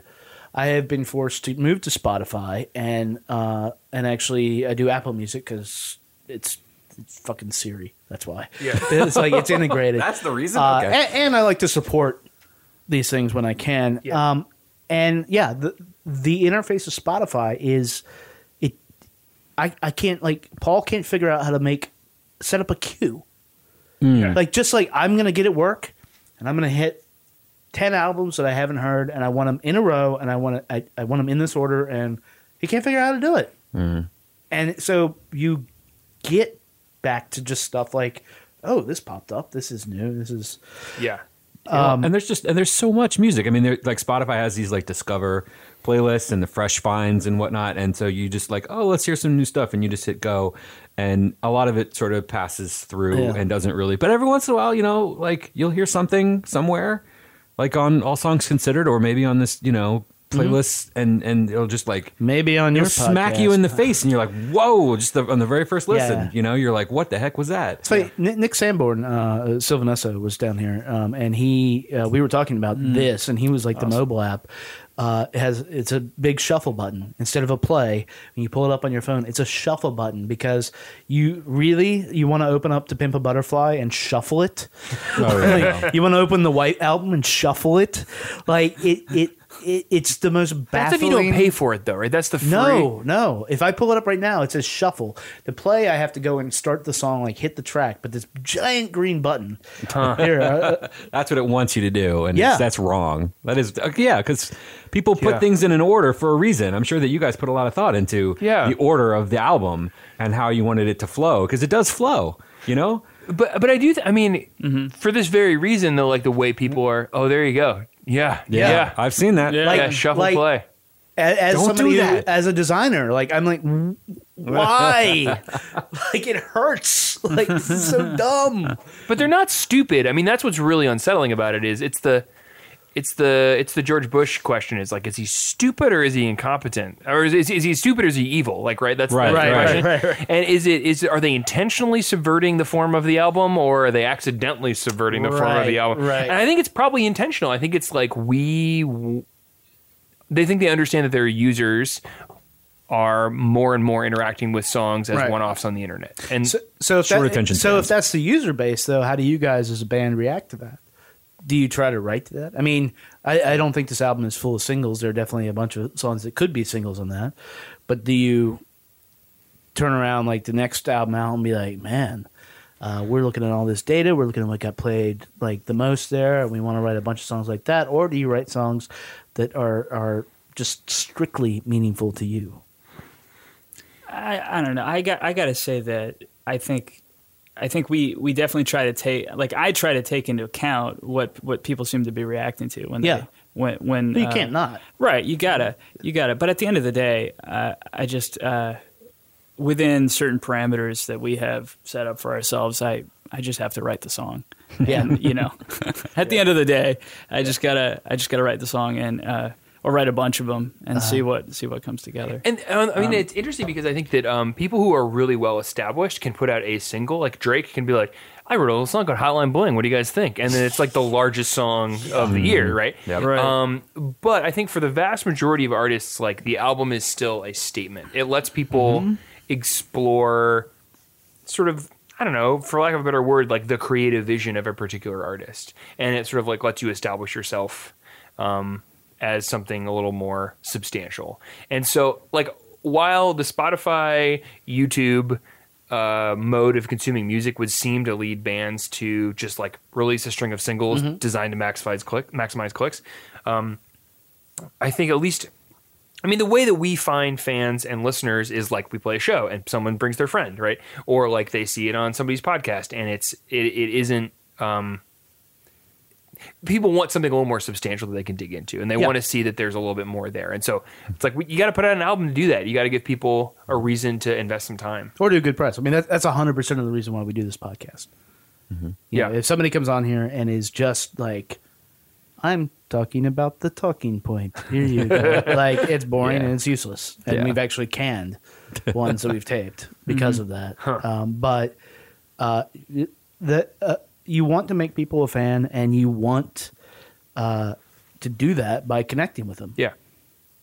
I have been forced to move to Spotify and uh, and actually I do Apple Music because it's, it's fucking Siri. That's why. Yeah. *laughs* it's like it's integrated. *laughs* That's the reason? Uh, Okay. and, and I like to support these things when I can. Yeah. Um, and yeah, the the interface of Spotify is. I I can't like Paul can't figure out how to make set up a queue. Hmm. Like just like I'm gonna get at work, and I'm gonna hit ten albums that I haven't heard, and I want them in a row, and I want to I, I want them in this order, and he can't figure out how to do it. Hmm. And so you get back to just stuff like, oh, this popped up, this is new, this is Yeah. Um, and there's just and there's so much music. I mean, like Spotify has these like discover playlists and the fresh finds and whatnot, and so you just like, oh, let's hear some new stuff, and you just hit go, and a lot of it sort of passes through Yeah. and doesn't really. But every once in a while, you know, like you'll hear something somewhere, like on All Songs Considered, or maybe on this, you know, playlists, and and it'll just like Maybe on your smack you in the face, and you're like, whoa! Just the, on the very first listen, Yeah. you know, you're like, what the heck was that? It's funny. Nick, Nick Sanborn, uh, Sylvan Esso was down here, um, and he uh, we were talking about this, and he was like the mobile app uh, it has it's a big shuffle button instead of a play. When you pull it up on your phone, it's a shuffle button because you really you want to open up to Pimp a Butterfly and shuffle it. *laughs* Like, you want to open the White album and shuffle it, like it it. It it's the most baffling. That's if you don't pay for it, though, right? That's the free. No, no. If I pull it up right now, it says shuffle. To play, I have to go and start the song, like hit the track. But this giant green button *laughs* here, uh, *laughs* That's what it wants you to do, and Yeah. that's wrong. That is, uh, yeah, because people put Yeah. things in an order for a reason. I'm sure that you guys put a lot of thought into Yeah. the order of the album and how you wanted it to flow, because it does flow. You know, But but I do. Th- I mean, Mm-hmm. for this very reason, though, like the way people are. Oh, there you go. Yeah, yeah, yeah. I've seen that. Yeah. Like, shuffle like- play. as, as Don't somebody do that. as a designer, like I'm like, why? *laughs* like it hurts. Like this is so *laughs* dumb. But they're not stupid. I mean, that's what's really unsettling about it. Is it's the it's the it's the George Bush question. Is like, is he stupid or is he incompetent, or is, is, is he stupid or is he evil? Like, right? That's Right, that's the right, question. right, right, And is it is are they intentionally subverting the form of the album, or are they accidentally subverting the form of the album? right. And I think it's probably intentional. I think it's like we. They think they understand that their users are more and more interacting with songs as Right. one-offs on the internet, and So, so if that, attention so if that's the user base, though, how do you guys as a band react to that? Do you try to write to that? I mean, I, I don't think this album is full of singles. There are definitely a bunch of songs that could be singles on that. But do you turn around like the next album out and be like, man, uh, we're looking at all this data. We're looking at what got played like the most there, and we want to write a bunch of songs like that. Or do you write songs that are are just strictly meaningful to you? I, I don't know. I got I got to say that I think I think we we definitely try to take like I try to take into account what what people seem to be reacting to when Yeah. they when when you uh, can't not. Right, you gotta, you gotta. But at the end of the day, uh, I just uh, within certain parameters that we have set up for ourselves, I I just have to write the song. Yeah, you know, *laughs* *laughs* at the end of the day, I just gotta I just gotta write the song and uh, or write a bunch of them and see what see what comes together. And um, I mean, it's interesting because I think that um, people who are really well established can put out a single. Like Drake can be like, "I wrote a little song called Hotline Bling. What do you guys think?" And then it's like the largest song of the year, right? Yep. Right. Um, but I think for the vast majority of artists, like the album is still a statement. It lets people explore, sort of. I don't know, for lack of a better word, like the creative vision of a particular artist, and it sort of like lets you establish yourself um, as something a little more substantial. And so, like, while the Spotify, YouTube uh, mode of consuming music would seem to lead bands to just like release a string of singles designed to maximize click, maximize clicks, um, I think at least. I mean, the way that we find fans and listeners is like we play a show and someone brings their friend, right? Or like they see it on somebody's podcast, and it's it, it isn't. Um, people want something a little more substantial that they can dig into, and they Yeah. want to see that there's a little bit more there. And so it's like you got to put out an album to do that. You got to give people a reason to invest some time. or do a good press. I mean, that, that's hundred percent of the reason why we do this podcast. You Yeah. know, if somebody comes on here and is just like, "I'm talking about the talking point," here you go. *laughs* like it's boring Yeah. and it's useless, and Yeah. we've actually canned *laughs* ones that we've taped because of that. Um, but uh, the uh, you want to make people a fan, and you want uh, to do that by connecting with them Yeah,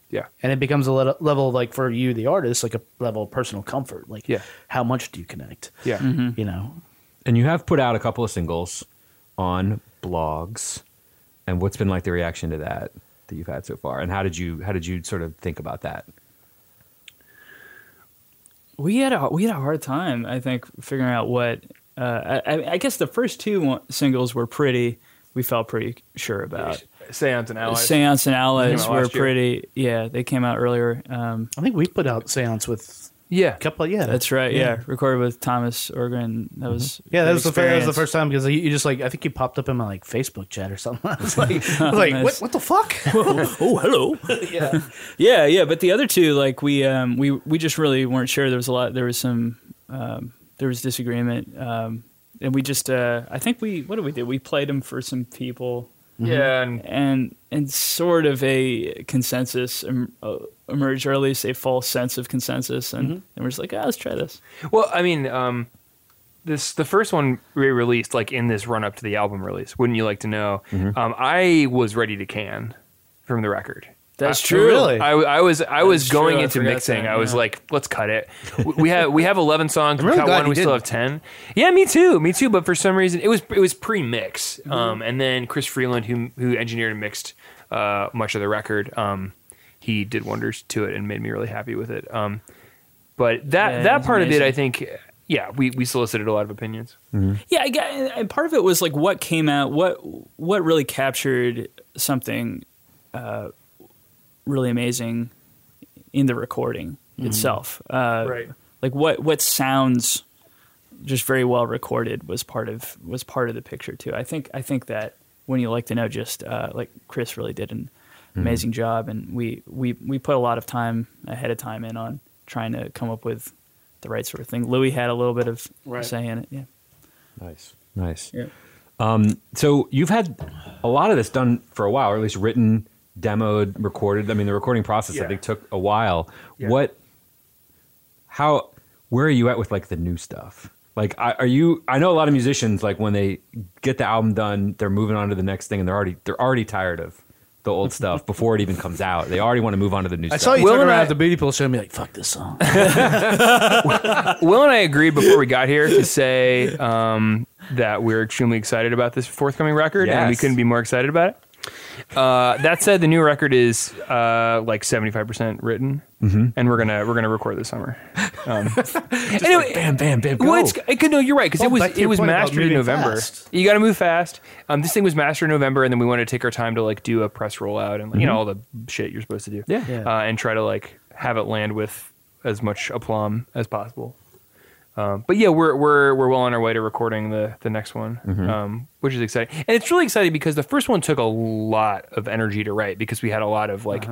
yeah, and it becomes a le- level of, like for you the artist like a level of personal comfort like Yeah. how much do you connect yeah. you know and you have put out a couple of singles on blogs. And what's been like the reaction to that that you've had so far? And how did you how did you sort of think about that? we had a we had a hard time, I think, figuring out what. Uh, I, I guess the first two singles were pretty. We felt pretty sure about. Seance and allies. Seance and Allies were last year. pretty. Yeah, they came out earlier. Um, i think we put out seance with yeah, a couple yeah that's right. Yeah. recorded with Thomas Organ. That was yeah that was the first, that was the first time because you you just like I think you popped up in my like Facebook chat or something. *laughs* I was like, *laughs* I was like Nice. what, what the fuck? *laughs* oh, hello. yeah, yeah, yeah. But the other two, like we, um, we, we just really weren't sure. There was a lot. There was some. Um, there was disagreement, um, and we just. Uh, I think we. What did we do? We played them for some people. Yeah, and and and sort of a consensus em- uh, emerged, or at least a false sense of consensus, and, and we're just like, ah, let's try this. Well, I mean, um, this the first one re-released like in this run up to the album release. Wouldn't you like to know? Um, I was ready to can from the record. That's I- true. Really? I, I was I was That's going true, into forgot mixing. that, I was yeah. like, let's cut it. We- we have we have eleven *laughs* songs. I'm we cut one. We still didn't. have ten. Yeah, me too. Me too. But for some reason, it was it was pre-mix. Mm-hmm. Um, and then Chris Freeland, who who engineered and mixed uh, much of the record, um, he did wonders to it and made me really happy with it. Um, but that Yeah, that it's part of it. I think, yeah, we we solicited a lot of opinions. Yeah, I got, and part of it was like what came out, what what really captured something uh, really amazing in the recording itself. Uh, Right. Like what what sounds just very well recorded was part of was part of the picture too. I think I think that when you like to know, just uh, like Chris really did an amazing job, and we we we put a lot of time ahead of time in on trying to come up with the right sort of thing. Louis had a little bit of Right. say in it. Yeah. Nice, nice. Yeah. So you've had a lot of this done for a while, or at least written, demoed, recorded. I mean, the recording process I Yeah. think took a while. Yeah. What? How? Where are you at with like the new stuff? Like, are you? I know a lot of musicians like when they get the album done, they're moving on to the next thing, and they're already they're already tired of the old stuff before it even comes out. They already want to move on to the new I stuff. saw you Will turn and around I- at the Beauty Pill show and be like, "Fuck this song." *laughs* *laughs* Will and I agreed before we got here to say um, that we're extremely excited about this forthcoming record, and we couldn't be more excited about it. Uh, that said, the new record is uh, like seventy five percent written, and we're gonna we're gonna record this summer. Um, *laughs* anyway, bam, bam, bam, well, go. it's, it could, no, you're right because Well, it was it was mastered in November. fast. You got to move fast. Um, this thing was mastered in November, and then we wanted to take our time to like do a press rollout and you know all the shit you're supposed to do. Yeah. Yeah. Uh, and try to like have it land with as much aplomb as possible. Um, but yeah, we're we're we're well on our way to recording the the next one, um, which is exciting, and it's really exciting because the first one took a lot of energy to write because we had a lot of like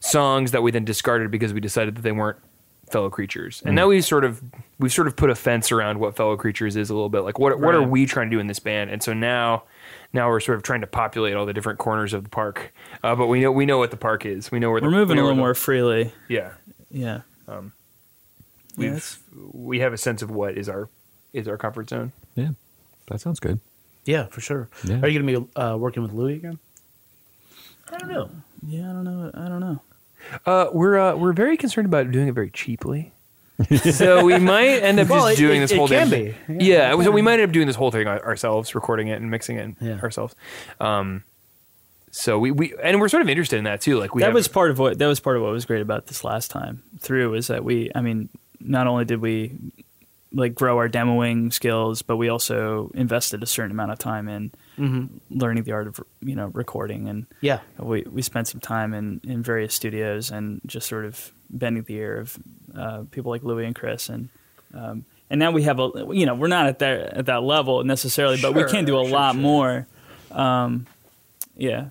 songs that we then discarded because we decided that they weren't fellow creatures, and now we sort of we've sort of put a fence around what fellow creatures is a little bit. Like what what are we trying to do in this band, and so now. Now we're sort of trying to populate all the different corners of the park, uh, but we know we know what the park is. We know where We're moving we a little more the- freely. Yeah, Yeah. We've we have a sense of what is our is our comfort zone. yeah, that sounds good. yeah, for sure. Yeah. Are you going to be uh, working with Louis again? I don't know. Yeah, I don't know. I don't know. Uh, we're uh, we're very concerned about doing it very cheaply. *laughs* so we might end up Well, just it- doing it- this it whole can damn- be. Yeah, so we might end up doing this whole thing ourselves, recording it and mixing it Yeah. ourselves. Um, so we, we and we're sort of interested in that too. Like we that have- was part of what that was part of what was great about this last time through is that we I mean not only did we like grow our demoing skills but we also invested a certain amount of time in learning the art of you know recording and Yeah. we we spent some time in in various studios and just sort of bending the ear of uh, people like Louis and Chris and um, and now we have a you know we're not at that at that level necessarily but we can do a sure, lot sure. more um, yeah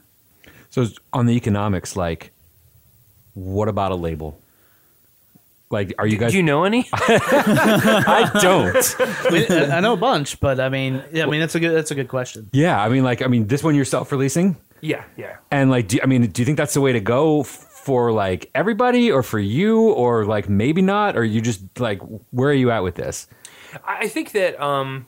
So on the economics, like, what about a label? Like, are you guys? Do you know any? *laughs* I don't. I know a bunch, but I mean, yeah, I mean, that's a good that's a good question. yeah, I mean, like, I mean, this one you're self-releasing, yeah, yeah. and like, do, I mean, do you think that's the way to go for like everybody, or for you, or like maybe not, or you just like, where are you at with this? I I think that um,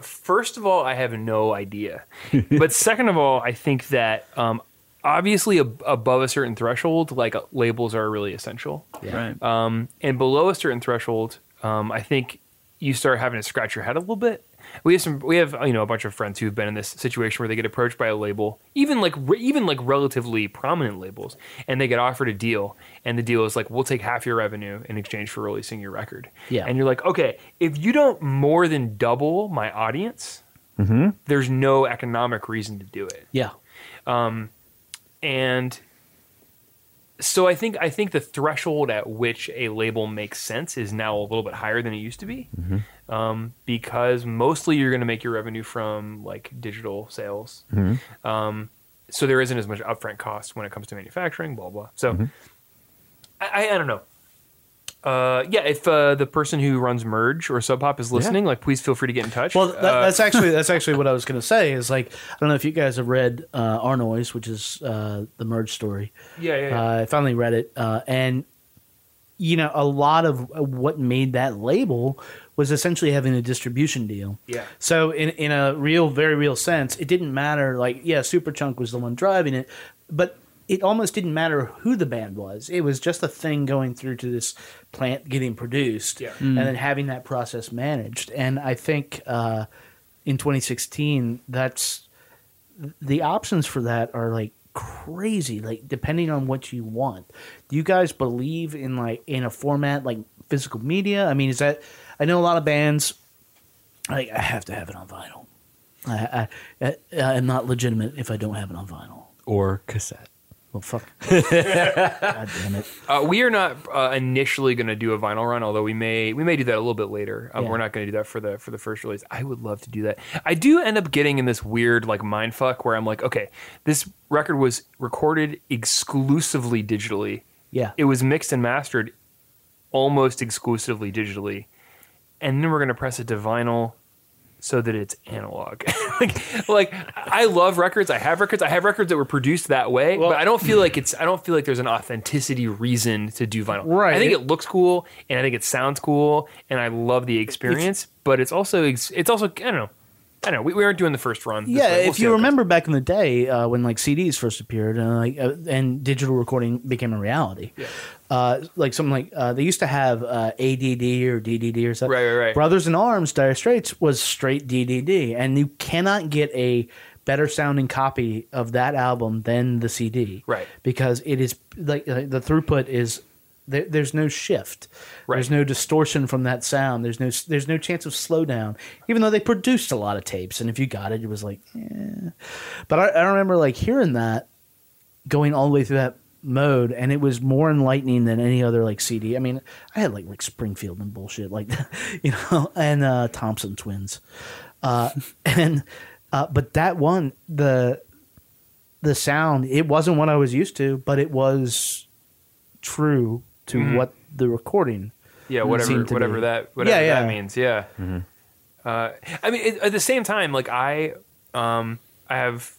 first of all, I have no idea, but second of all, I think that um, obviously ab- above a certain threshold, like uh, labels are really essential. right Um, and below a certain threshold, um, I think you start having to scratch your head a little bit. We have some, we have you know a bunch of friends who've been in this situation where they get approached by a label, even like re- even like relatively prominent labels, and they get offered a deal, and the deal is like we'll take half your revenue in exchange for releasing your record. Yeah. and you're like, okay, if you don't more than double my audience, Mm-hmm. there's no economic reason to do it Yeah. And so I think I think the threshold at which a label makes sense is now a little bit higher than it used to be, um, because mostly you're going to make your revenue from like digital sales. Um, so there isn't as much upfront cost when it comes to manufacturing. Blah blah. So I, I, I don't know. Uh, yeah, if uh, the person who runs Merge or Sub Pop is listening, like, please feel free to get in touch. Well, that, Uh, that's actually that's *laughs* actually what I was going to say. Is like I don't know if you guys have read uh, Our Noise, which is uh, the merge story. yeah, yeah, yeah. Uh, I finally read it, uh, and you know a lot of what made that label was essentially having a distribution deal. Yeah. So in in a real, very real sense, it didn't matter. Like, yeah, Superchunk was the one driving it, but it almost didn't matter who the band was. It was just a thing going through to this plant getting produced, Yeah. and then having that process managed. And I think uh, in 2016, that's the options for that are like crazy like depending on what you want do you guys believe in like in a format like physical media i mean is that i know a lot of bands like i have to have it on vinyl i i, I i'm not legitimate if i don't have it on vinyl or cassette. Well fuck *laughs* god damn it Uh, we are not uh, initially going to do a vinyl run, although we may we may do that a little bit later. Um, Yeah. We're not going to do that for the for the first release. I would love to do that. I do end up getting in this weird like mind fuck where I'm like, okay, this record was recorded exclusively digitally. yeah It was mixed and mastered almost exclusively digitally, and then we're going to press it to vinyl so that it's analog. *laughs* like, like I love records. I have records. I have records that were produced that way, but I don't feel like it's. I don't feel like there's an authenticity reason to do vinyl. Right. I think it looks cool, and I think it sounds cool, and I love the experience. but it's also. It's also. I don't know. I don't know. We, we aren't doing the first run. yeah. We'll if you how it goes. remember back in the day uh, when like CDs first appeared and like uh, and digital recording became a reality, uh, like something like uh, they used to have uh, ADD or DDD or something. Right, right, right. Brothers in Arms, Dire Straits was straight DDD, and you cannot get a better sounding copy of that album than the CD. Right. because it is like the throughput is. There, there's no shift. Right. There's no distortion from that sound. There's no there's no chance of slowdown. Even though they produced a lot of tapes, and if you got it, it was like, eh. But I, I remember like hearing that, going all the way through that mode, and it was more enlightening than any other like CD. I mean, I had like like Springfield and bullshit like, *laughs* you know, and uh, Thompson Twins, uh, *laughs* and uh, but that one the the sound it wasn't what I was used to, but it was true to Mhm. what the recording yeah, whatever, to whatever be. that, whatever Yeah, that yeah. means. Yeah. Uh, I mean, it, at the same time, like I, um, I have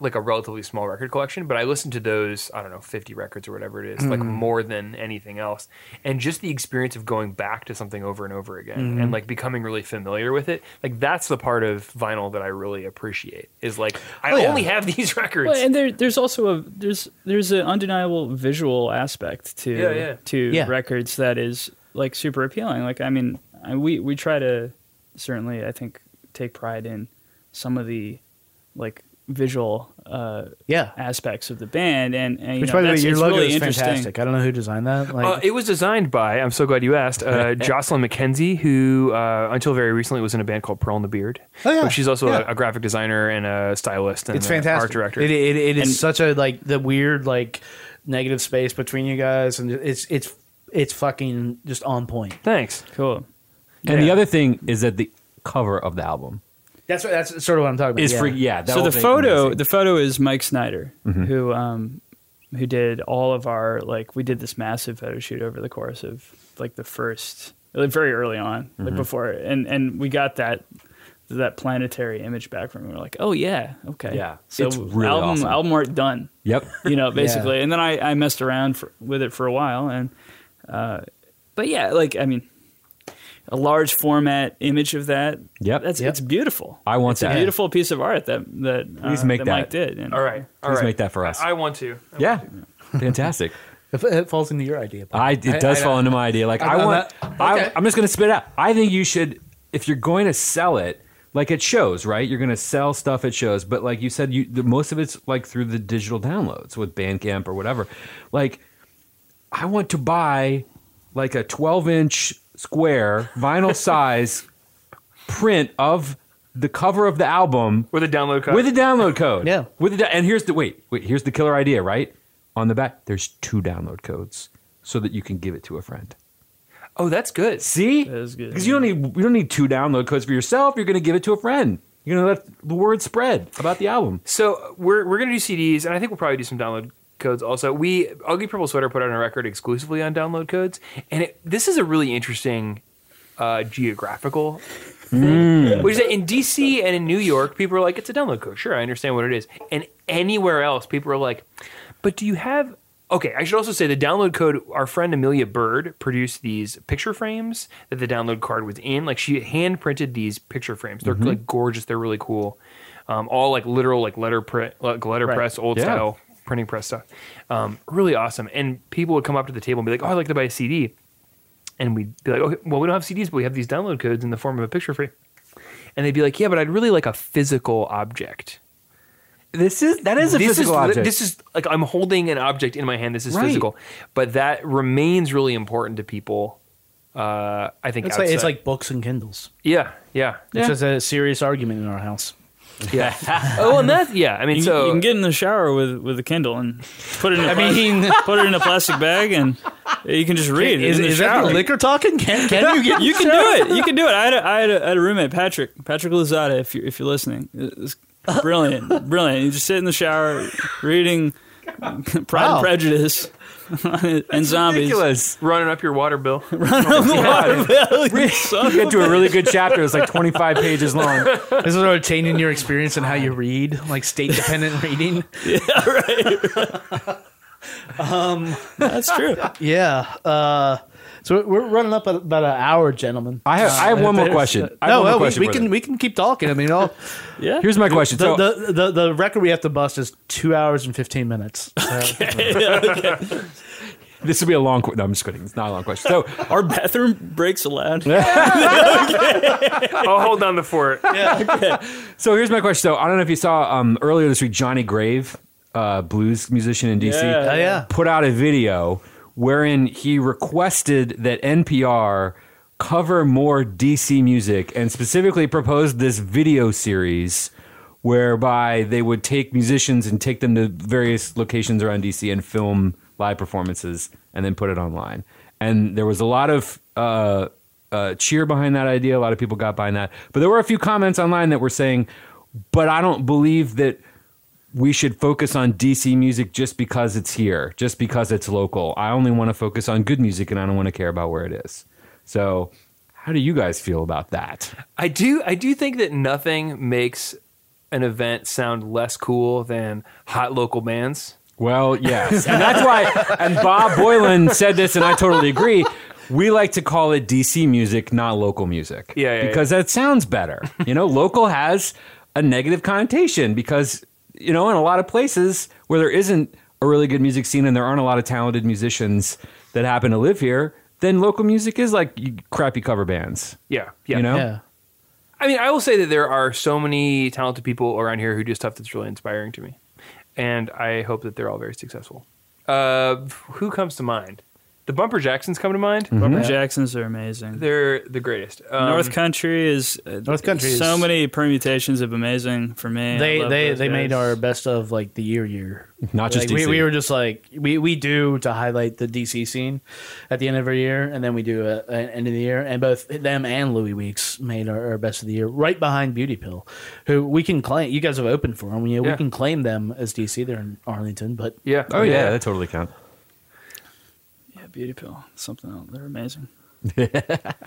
like a relatively small record collection, but I listen to those. I don't know, fifty records or whatever it is, like Mhm. more than anything else. And just the experience of going back to something over and over again, Mhm. and like becoming really familiar with it, like that's the part of vinyl that I really appreciate. Is like I Oh, yeah. only have *laughs* these records. Well, and there, there's also a there's there's an undeniable visual aspect to Yeah, yeah. to Yeah. records that is like super appealing. Like I mean, I, we we try to certainly I think take pride in some of the like visual uh, yeah aspects of the band and, and you Which, know, by the way, your logo really is interesting. fantastic. I don't know who designed that. Like, uh, it was designed by, I'm so glad you asked, uh, *laughs* Jocelyn Mackenzie, who uh, until very recently was in a band called Pearl and the Beard. Oh, yeah. But she's also Yeah. a, a graphic designer and a stylist and it's fantastic. art director. It, it, it is And- such a like the weird like negative space between you guys, and it's it's it's fucking just on point. Thanks. Cool. And the other thing is that the cover of the album That's what- that's sort of what I'm talking about. is yeah. for yeah. So the thing- photo the photo is Mike Snyder Mhm. who um who did all of our like we did this massive photo shoot over the course of like the first like very early on like Mhm. before and and we got that that planetary image back from him. We're like, oh yeah, okay, Yeah, So it's really album awesome. album art done. Yep. *laughs* You know, Yeah. basically. And then I I messed around for, with it for a while and uh, but yeah, like I mean, a large format image of that. Yep. that's it's beautiful. I want that. it's that. a beautiful piece of art that that Please uh, make that, that. Mike did. And All right. All Please right. make that for us. I, I want to. yeah, fantastic. *laughs* It, it falls into your idea. I it does I- fall into my idea. Like I, I'm want, not- I, okay. I'm just going to spit it out. I think you should, if you're going to sell it, like it shows, right? You're going to sell stuff at shows, but like you said, you the, most of it's like through the digital downloads with Bandcamp or whatever. Like, I want to buy like a 12 inch square vinyl *laughs* size print of the cover of the album with a download code. with a download code. Yeah. With a da- and here's the wait, wait, here's the killer idea, right? On the back, there's two download codes so that you can give it to a friend. Oh, that's good. See? That is good. Because you don't need you don't need two download codes for yourself. You're going to give it to a friend. You're going to let the word spread about the album. So we're we're gonna do CDs, and I think we'll probably do some download codes. Also, we Ugly Purple Sweater put out a record exclusively on download codes, and it, this is a really interesting uh, geographical thing. Which is that in DC and in New York, people are like, "It's a download code." Sure, I understand what it is. And anywhere else, people are like, "But do you have?" Okay, I should also say the download code. Our friend Amelia Bird produced these picture frames that the download card was in. Like she hand printed these picture frames. They're like gorgeous. They're really cool. Um, all like literal like letter print, like letterpress, old Yeah. style printing press stuff. Um, really awesome. And people would come up to the table and be like, "Oh, I'd like to buy a CD." And we'd be like, "Okay, well, we don't have CDs, but we have these download codes in the form of a picture frame." And they'd be like, "Yeah, but I'd really like a physical object." This is that is a this physical is, object. This is like I'm holding an object in my hand. This is Right. physical, but that remains really important to people. Uh, I think It's like, it's like books and Kindles. yeah, yeah, It's just a serious argument in our house. Yeah. *laughs* oh, and that yeah. I mean, You, so you can get in the shower with with a Kindle and put it in. A I plas- mean- *laughs* put it in a plastic bag and you can just read. Is, in the is that the liquor talking? Can, can you get You can do it. You can do it. I had a, I had a, I had a roommate, Patrick, Patrick Lozada. If you're if you're listening, it's brilliant, brilliant. You just sit in the shower reading *laughs* Pride Wow. and Prejudice and zombies. ridiculous. running up your water bill. *laughs* Running up the water bill. You get to a really good chapter. It's like 25 pages long. *laughs* This is of changing your experience and how you read, like state dependent *laughs* reading. Yeah, Um That's true. Yeah. Uh, so we're running up about an hour, gentlemen. I have, I have one more question. I have No, one more well, we, question we for can them. we can keep talking. I mean, all, *laughs* Yeah. Here's my question. the, So, the, the the record we have to bust is two hours and fifteen minutes. *laughs* So, this will be a long. qu- No, I'm just kidding. It's not a long question. So, *laughs* Are bathroom breaks allowed? I'll hold down the fort. so here's my question. So, I don't know if you saw um, earlier this week, Jonny Grave, uh, blues musician in DC, Yeah. Oh, yeah. put out a video wherein he requested that NPR cover more DC music and specifically proposed this video series whereby they would take musicians and take them to various locations around DC and film live performances and then put it online. And there was a lot of uh, uh, cheer behind that idea. A lot of people got behind that. But there were a few comments online that were saying, but I don't believe that we should focus on DC music just because it's here, just because it's local. I only want to focus on good music and I don't want to care about where it is. So, how do you guys feel about that? I do. I do think that nothing makes an event sound less cool than hot local bands. Well, yes. And that's why, and Bob Boilen said this, and I totally agree. We like to call it DC music, not local music. Yeah, yeah, Because that sounds better. You know, local has a negative connotation because, you know, in a lot of places where there isn't a really good music scene and there aren't a lot of talented musicians that happen to live here, then local music is like crappy cover bands. Yeah, yeah. You know? yeah. I mean, I will say that there are so many talented people around here who do stuff that's really inspiring to me, and I hope that they're all very successful. Uh, who comes to mind? The Bumper Jacksons come to mind. Mm-hmm. Bumper Jacksons are amazing. They're the greatest. Um, North Country is uh, North Country So is- many permutations of amazing for me. I They love they those they made our best of like the year year. Not just Like, we, DC. we were just like we, we do to highlight the DC scene at the end of every year, and then we do a, an end of the year, and both them and Louis Weeks made our, our best of the year, right behind Beauty Pill, who we can claim. You guys have opened for them. You know, Yeah. We can claim them as DC. They're in Arlington, but Yeah. Oh, yeah, that totally counts. Yeah, Beauty Pill. Something else. They're amazing. *laughs*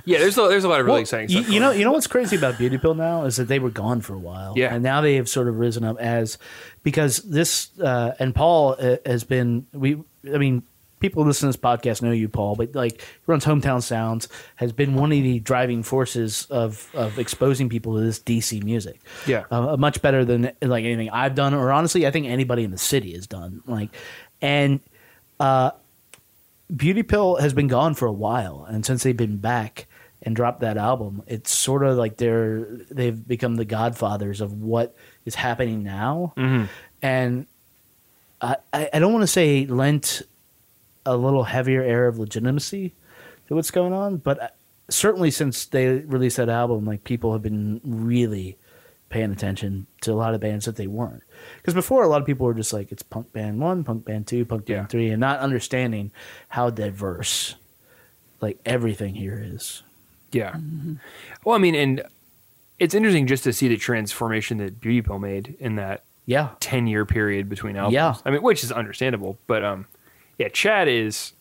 Yeah, there's a, there's a lot of really Well, exciting you, stuff. you going know, on. you know what's crazy about Beauty Pill now is that they were gone for a while, Yeah. and now they have sort of risen up as because this uh, and Paul uh, has been we. I mean, people who listen to this podcast know you, Paul, but like he runs Hometown Sounds has been one of the driving forces of of exposing people to this DC music. Yeah. uh, much better than like anything I've done, or honestly, I think anybody in the city has done. Like, and uh, Beauty Pill has been gone for a while, and since they've been back and dropped that album, it's sort of like they're they've become the godfathers of what is happening now. And I, I I don't want to say lent a little heavier air of legitimacy to what's going on, but uh, certainly since they released that album, like people have been really paying attention to a lot of bands that they weren't. Because before, a lot of people were just like, it's punk band one, punk band two, punk band Yeah. three, and not understanding how diverse like everything here is. Yeah. Well, I mean, and it's interesting just to see the transformation that Beauty Pill made in that Yeah. 10 year period between albums. Yeah. I mean, which is understandable, but um yeah, Chad is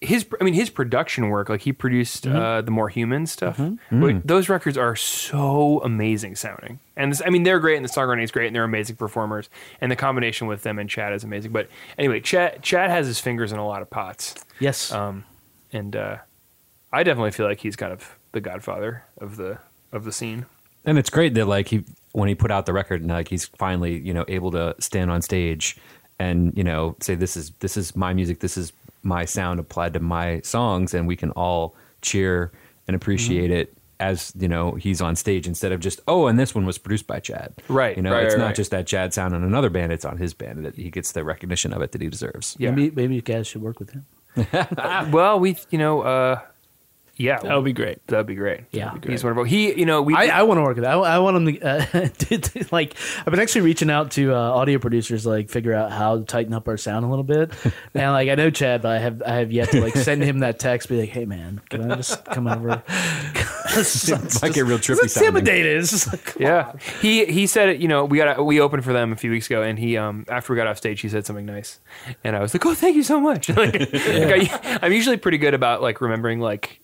his I mean his production work like he produced Mm-hmm. uh the more human stuff. Wait, Those records are so amazing sounding. And this, I mean they're great and the songwriting is great and they're amazing performers and the combination with them and Chad is amazing. But anyway, Chad Chad has his fingers in a lot of pots. Yes. Um and uh I definitely feel like he's kind of the godfather of the of the scene. And it's great that like he when he put out the record and like he's finally you know able to stand on stage and you know say this is this is my music this is my sound applied to my songs and we can all cheer and appreciate Mm-hmm. it as you know he's on stage instead of just oh and this one was produced by Chad Right, you know right, it's right, not right. just that Chad sound on another band it's on his band that he gets the recognition of it that he deserves Yeah. Maybe maybe you guys should work with him. *laughs* Well, we you know uh yeah, That would be great. That'd be great. Yeah. That'd be He's wonderful. He, you know, we. I, I want to work with that. I, I want him to, uh, to, *laughs* to, like. I've been actually reaching out to uh, audio producers, like figure out how to tighten up our sound a little bit. *laughs* and like I know Chad, but I have I have yet to like send him that text, be like, "Hey man, can I just come over?" it might get real trippy It's intimidated. It's just like, yeah. He he said it. You know, we got we opened for them a few weeks ago, and he um after we got off stage, he said something nice, and I was like, oh, thank you so much. *laughs* like, like, I, I'm usually pretty good about like remembering like.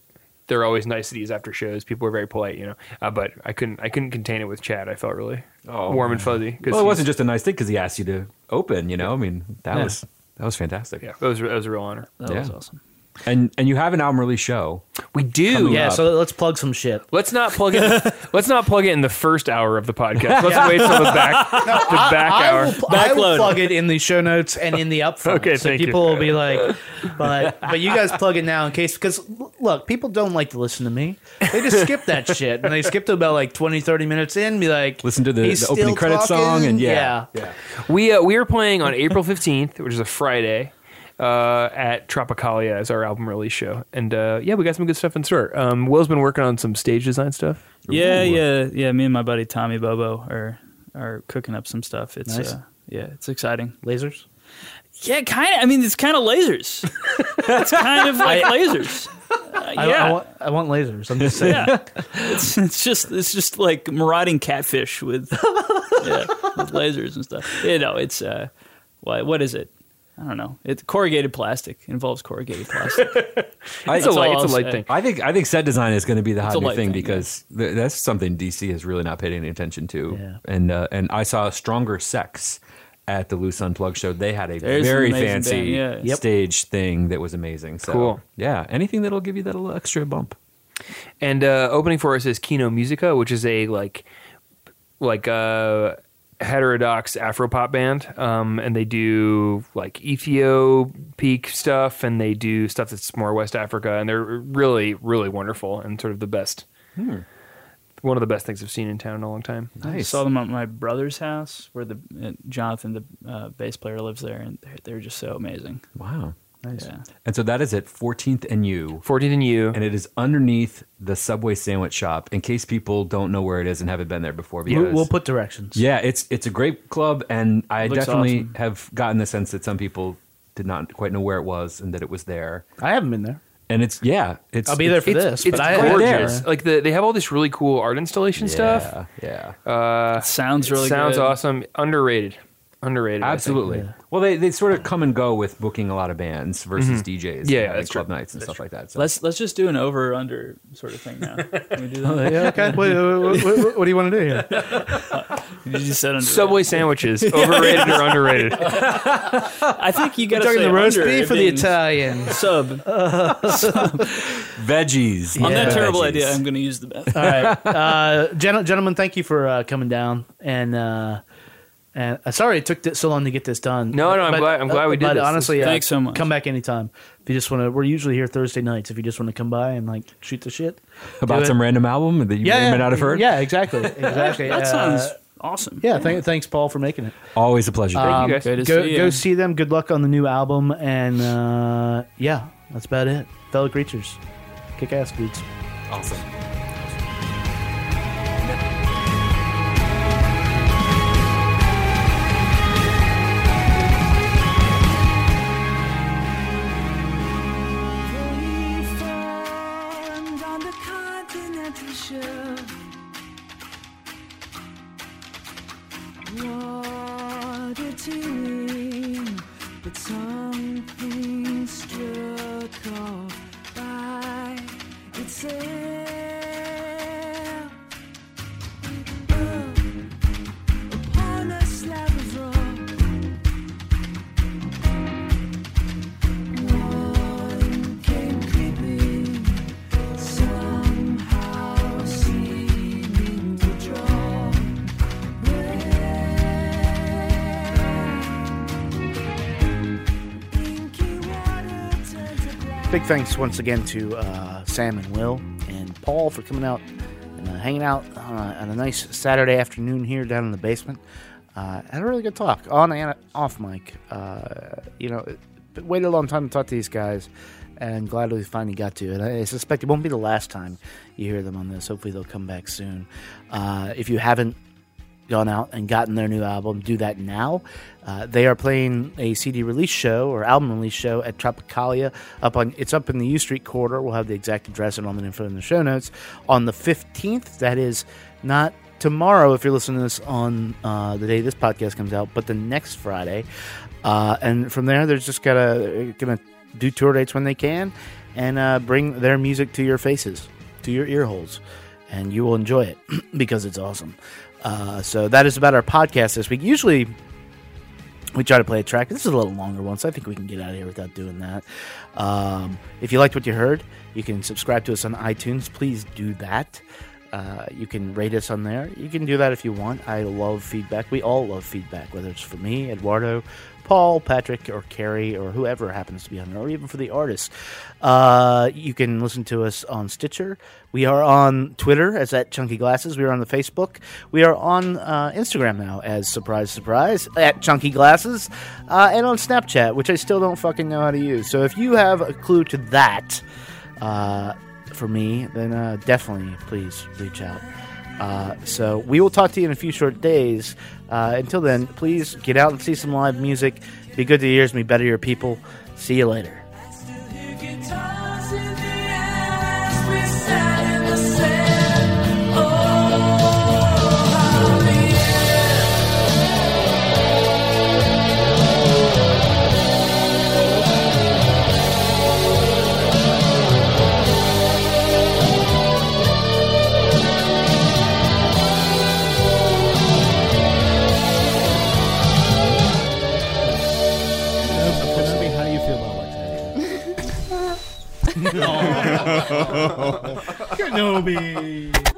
There are always niceties after shows. People are very polite, you know. Uh, but I couldn't, I couldn't contain it with Chad. I felt really warm and fuzzy. well it wasn't just a nice thing because he asked you to open you know I mean that Yeah. was that was fantastic Yeah, that was that was a real honor. That was awesome. and and you have an album release show We do. Yeah. up. So let's plug some shit. Let's not plug it. *laughs* let's not plug it in the first hour of the podcast. Let's wait till the back, the back I hour. will, I will Backload. plug it in the show notes and in the upfront. *laughs* Okay, so thank you. people will be like, but but you guys plug it now in case because look, people don't like to listen to me. They just skip that *laughs* shit and they skip to about like 20, 30 minutes in, be like, Listen to the- the opening credit talking?" song and yeah. yeah. We uh, we are playing on April fifteenth, which is a Friday, uh, at Tropicalia as our album release show, and uh, yeah, we got some good stuff in store. Um, Will's been working on some stage design stuff. Yeah, yeah, yeah. Me and my buddy Tommy Bobo are are cooking up some stuff. It's Nice. uh, yeah, it's exciting. lasers. Yeah, kind of. I mean, it's kind of lasers. *laughs* it's kind of like lasers. Uh, I, yeah, I, want, I want lasers. I'm just saying. yeah. It's, it's just it's just like marauding catfish with yeah with lasers and stuff. You know, it's uh, what what is it? I don't know. It's corrugated plastic. It involves corrugated plastic. *laughs* It's a light, it's a I'll light thing. I think I think set design is going to be the hot new thing thing, because th- that's something DC has really not paid any attention to. Yeah. And uh, and I saw Stronger Sex at the Loose Unplugged show. They had a There's very fancy band, yeah. Stage thing that was amazing. So, Cool. Yeah, anything that'll give you that little extra bump. And uh, opening for us is Kino Musica, which is a like like uh, heterodox Afro pop band, um, and they do like Ethiopic stuff, and they do stuff that's more West Africa, and they're really really wonderful and sort of the best. One of the best things I've seen in town in a long time. I saw them at my brother's house where the uh, Jonathan, the uh, bass player, lives there, and they're, they're just so amazing. Wow. Nice. Yeah. And so that is at 14th and U. 14th and U. And it is underneath the Subway sandwich shop. In case people don't know where it is and haven't been there before, because We'll, we'll put directions. Yeah, it's it's a great club, and I Looks definitely awesome. have gotten the sense that some people did not quite know where it was and that it was there. I haven't been there. And it's yeah, it's I'll be there for it's, this, it's but I gorgeous. Yeah. Like the, they have all this really cool art installation stuff. Yeah, yeah, Sounds really Sounds good. awesome. Underrated. Underrated. I think. absolutely. Well, they they sort of come and go with booking a lot of bands versus DJs, Yeah, and yeah, having that's club true. nights and stuff like that. So. Let's let's just do an over under sort of thing now. Can we do that? *laughs* yeah, okay. *laughs* Wait, what, what, what do you want to do here? *laughs* You just said under. Subway sandwiches, overrated or underrated? I think you got to Talking say the roast under, beef it or the Italian? Sub. veggies On that terrible Veggies. idea, I'm going to use the best. All right, uh, gen- gentlemen, thank you for uh, coming down and. Uh, and uh, sorry it took th- so long to get this done. No, no, I'm glad- I'm glad we did But this. honestly, uh, Thanks so much. Come back anytime if you just want to. We're usually here Thursday nights. If you just want to come by and like shoot the shit about some random album that you yeah, may yeah, may not have heard. Yeah, exactly, exactly. *laughs* That Uh, sounds awesome. Yeah, th- thanks, Paul, for making it. Always a pleasure. Thank Um, you guys. Good to go see go see them. Good luck on the new album, and uh, yeah, that's about it. Fellow creatures, kick ass dudes. awesome. Thanks once again to uh, Sam and Will and Paul for coming out and uh, hanging out on a, on a nice Saturday afternoon here down in the basement. Uh, had a really good talk on and off mic. Uh, you know, it- waited a long time to talk to these guys, and glad we finally got to. And I suspect it won't be the last time you hear them on this. Hopefully, they'll come back soon. Uh, if you haven't gone out and gotten their new album, do that now. Uh, they are playing a CD release show or album release show at Tropicalia. Up on it's up in the U Street corridor. We'll have the exact address and all the info in the show notes on the fifteenth. That is not tomorrow if you're listening to this on uh, the day this podcast comes out, but the next Friday. Uh, and from there, they're just gotta gonna do tour dates when they can and uh, bring their music to your faces, to your ear holes, and you will enjoy it *clears throat* because it's awesome. Uh, so that is about our podcast this week. Usually, we try to play a track. This is a little longer one, so I think we can get out of here without doing that. Um, if you liked what you heard, you can subscribe to us on iTunes. Please do that. Uh, you can rate us on there. You can do that if you want. I love feedback. We all love feedback, whether it's for me, Eduardo, Paul, Patrick, or Carrie, or whoever happens to be on there, or even for the artists. Uh, you can listen to us on Stitcher. We are on Twitter as at Chunky Glasses. We are on the Facebook. We are on uh, Instagram now as surprise, surprise at Chunky Glasses, uh, and on Snapchat, which I still don't fucking know how to use. So if you have a clue to that, uh, for me, then uh, definitely please reach out. Uh, so we will talk to you in a few short days. Uh, until then, please get out and see some live music. Be good to your ears, be better to your people. See you later. *laughs* Kenobi.